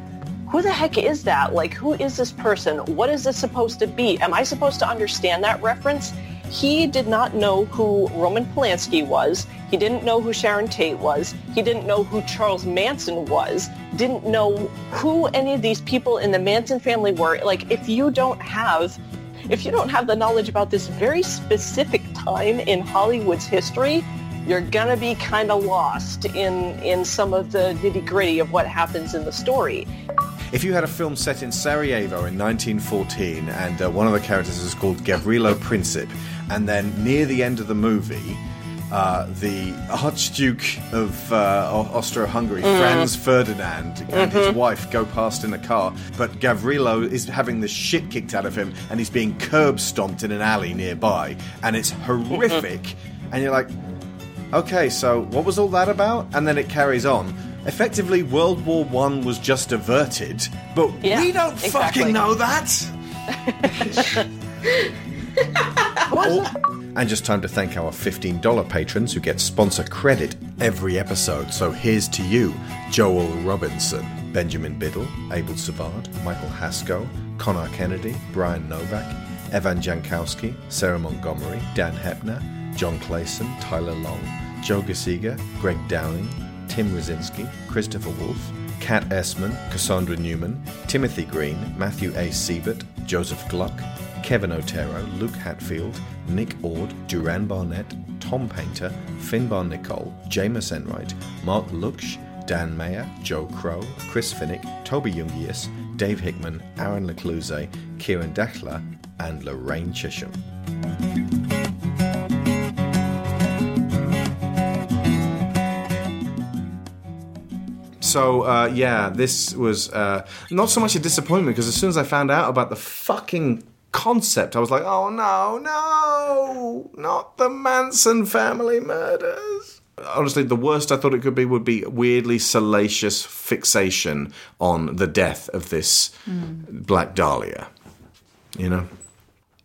who the heck is that? Like, who is this person? What is this supposed to be? Am I supposed to understand that reference? He did not know who Roman Polanski was. He didn't know who Sharon Tate was. He didn't know who Charles Manson was. Didn't know who any of these people in the Manson family were. Like, if you don't have, if you don't have the knowledge about this very specific time in Hollywood's history, you're gonna be kind of lost in in some of the nitty gritty of what happens in the story. If you had a film set in Sarajevo in 1914 and uh, one of the characters is called Gavrilo Princip, and then near the end of the movie, uh, the Archduke of uh, Austro-Hungary, Mm. Franz Ferdinand, and his Mhm. wife go past in a car, but Gavrilo is having the shit kicked out of him, and he's being curb stomped in an alley nearby, and it's horrific. and you're like, okay, so what was all that about? And then it carries on. Effectively, World War One was just averted, but Yeah, we don't exactly. fucking know that. And just time to thank our $15 patrons who get sponsor credit every episode. So here's to you, Joel Robinson, Benjamin Biddle, Abel Savard, Michael Haskell, Connor Kennedy, Brian Novak, Evan Jankowski, Sarah Montgomery, Dan Hepner, John Clayson, Tyler Long, Joe Gasiga, Greg Downing, Tim Rosinski, Christopher Wolfe, Kat Essman, Cassandra Newman, Timothy Green, Matthew A. Siebert, Joseph Gluck, Kevin Otero, Luke Hatfield, Nick Ord, Duran Barnett, Tom Painter, Finbar Nicole, Jameis Enright, Mark Luksch, Dan Mayer, Joe Crow, Chris Finnick, Toby Jungius, Dave Hickman, Aaron Lecluse, Kieran Dachler, and Lorraine Chisholm. So uh, yeah, this was uh, not so much a disappointment because as soon as I found out about the fucking concept, I was like, oh no, no, not the Manson family murders. Honestly, the worst I thought it could be would be weirdly salacious fixation on the death of this Black Dahlia. You know?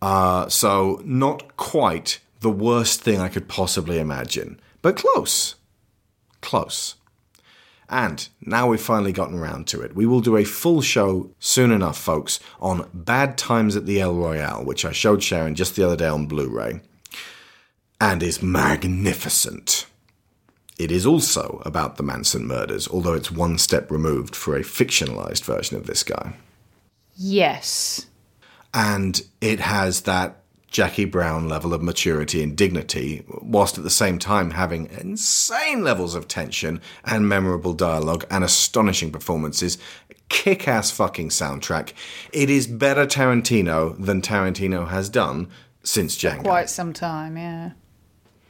Uh, so, not quite the worst thing I could possibly imagine, but close. Close. And now we've finally gotten around to it. We will do a full show soon enough, folks, on Bad Times at the El Royale, which I showed Sharon just the other day on Blu ray, and is magnificent. It is also about the Manson murders, although it's one step removed for a fictionalized version of this guy. Yes. And it has that Jackie Brown level of maturity and dignity, whilst at the same time having insane levels of tension and memorable dialogue and astonishing performances. Kick ass fucking soundtrack. It is better Tarantino than Tarantino has done since Django. Quite some time, yeah.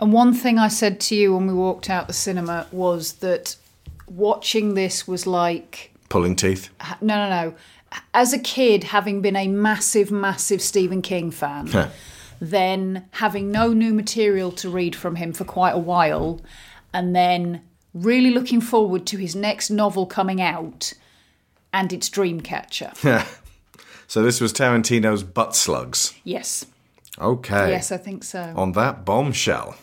And one thing I said to you when we walked out the cinema was that watching this was like Pulling teeth. no, no, no. As a kid, having been a massive, massive Stephen King fan. Then having no new material to read from him for quite a while, and then really looking forward to his next novel coming out, and it's Dreamcatcher. Yeah. So this was Tarantino's Butt Slugs. Yes. Okay. Yes, I think so. On that bombshell.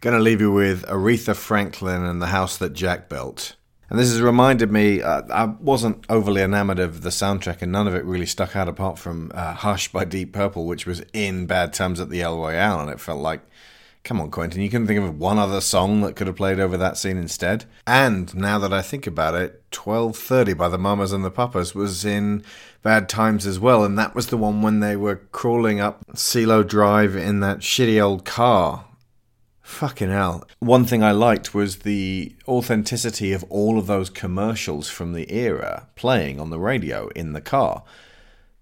Going to leave you with Aretha Franklin and the House That Jack Built. And this has reminded me, uh, I wasn't overly enamored of the soundtrack, and none of it really stuck out apart from uh, Hush by Deep Purple, which was in Bad Times at the El Royale, and it felt like, come on, Quentin, you couldn't think of one other song that could have played over that scene instead. And now that I think about it, 1230 by the Mamas and the Papas was in Bad Times as well, and that was the one when they were crawling up Cielo Drive in that shitty old car. Fucking hell. One thing I liked was the authenticity of all of those commercials from the era playing on the radio in the car,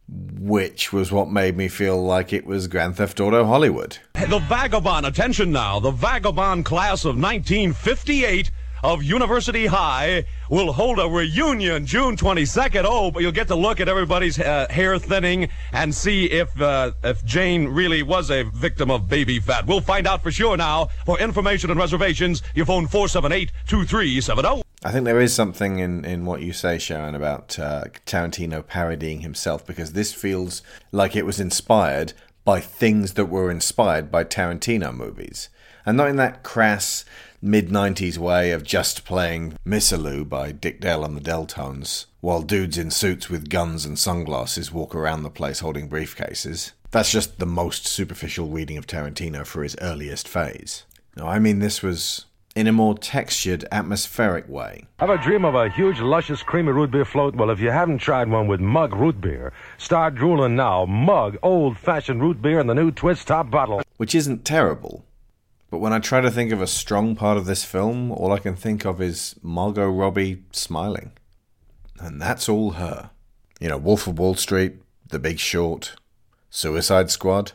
which was what made me feel like it was Grand Theft Auto Hollywood. The Vagabond, attention now, the Vagabond class of 1958 of University High will hold a reunion June 22nd. Oh, but you'll get to look at everybody's uh, hair thinning and see if uh, if Jane really was a victim of baby fat. We'll find out for sure now. For information and reservations, you phone 478-2370. I think there is something in, in what you say, Sharon, about uh, Tarantino parodying himself because this feels like it was inspired by things that were inspired by Tarantino movies. And not in that crass mid 90s way of just playing Misirlou by Dick Dale and the Del-Tones while dudes in suits with guns and sunglasses walk around the place holding briefcases. That's just the most superficial reading of Tarantino for his earliest phase. No, I mean, this was in a more textured, atmospheric way. Have a dream of a huge, luscious, creamy root beer float? Well, if you haven't tried one with Mug Root Beer, start drooling now. Mug, old-fashioned root beer in the new twist top bottle. Which isn't terrible. But when I try to think of a strong part of this film, all I can think of is Margot Robbie smiling. And that's all her. You know, Wolf of Wall Street, The Big Short, Suicide Squad.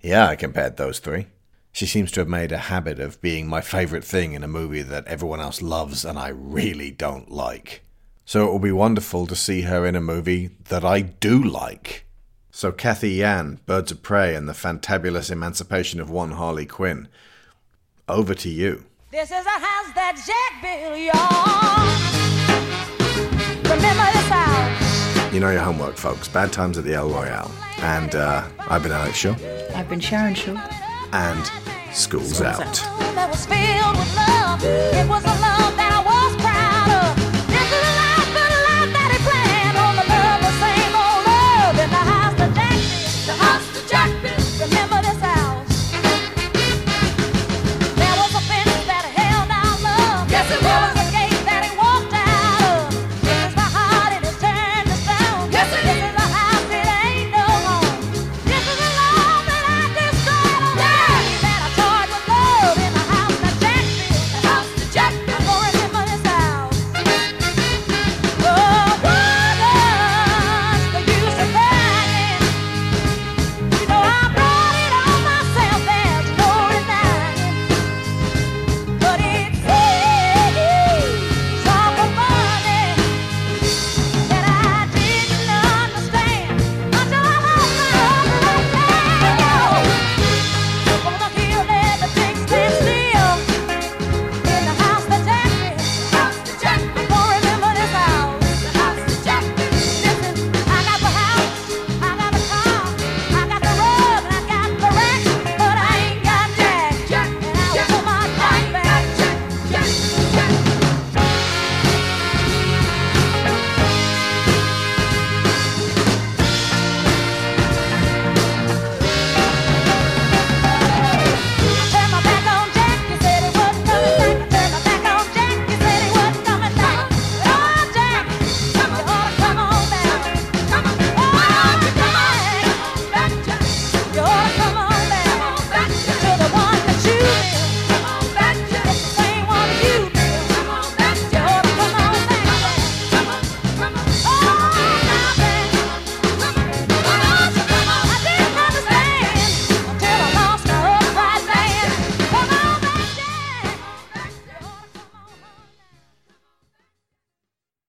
Yeah, I compared those three. She seems to have made a habit of being my favourite thing in a movie that everyone else loves and I really don't like. So it will be wonderful to see her in a movie that I do like. So Cathy Yan, Birds of Prey, and the fantabulous emancipation of one Harley Quinn. Over to you. This is a house that Jack built, y'all. Remember this house. You know your homework, folks. Bad Times at the El Royale. And uh, I've been Alex Shaw. I've been Sharon Shaw. And school's, out. That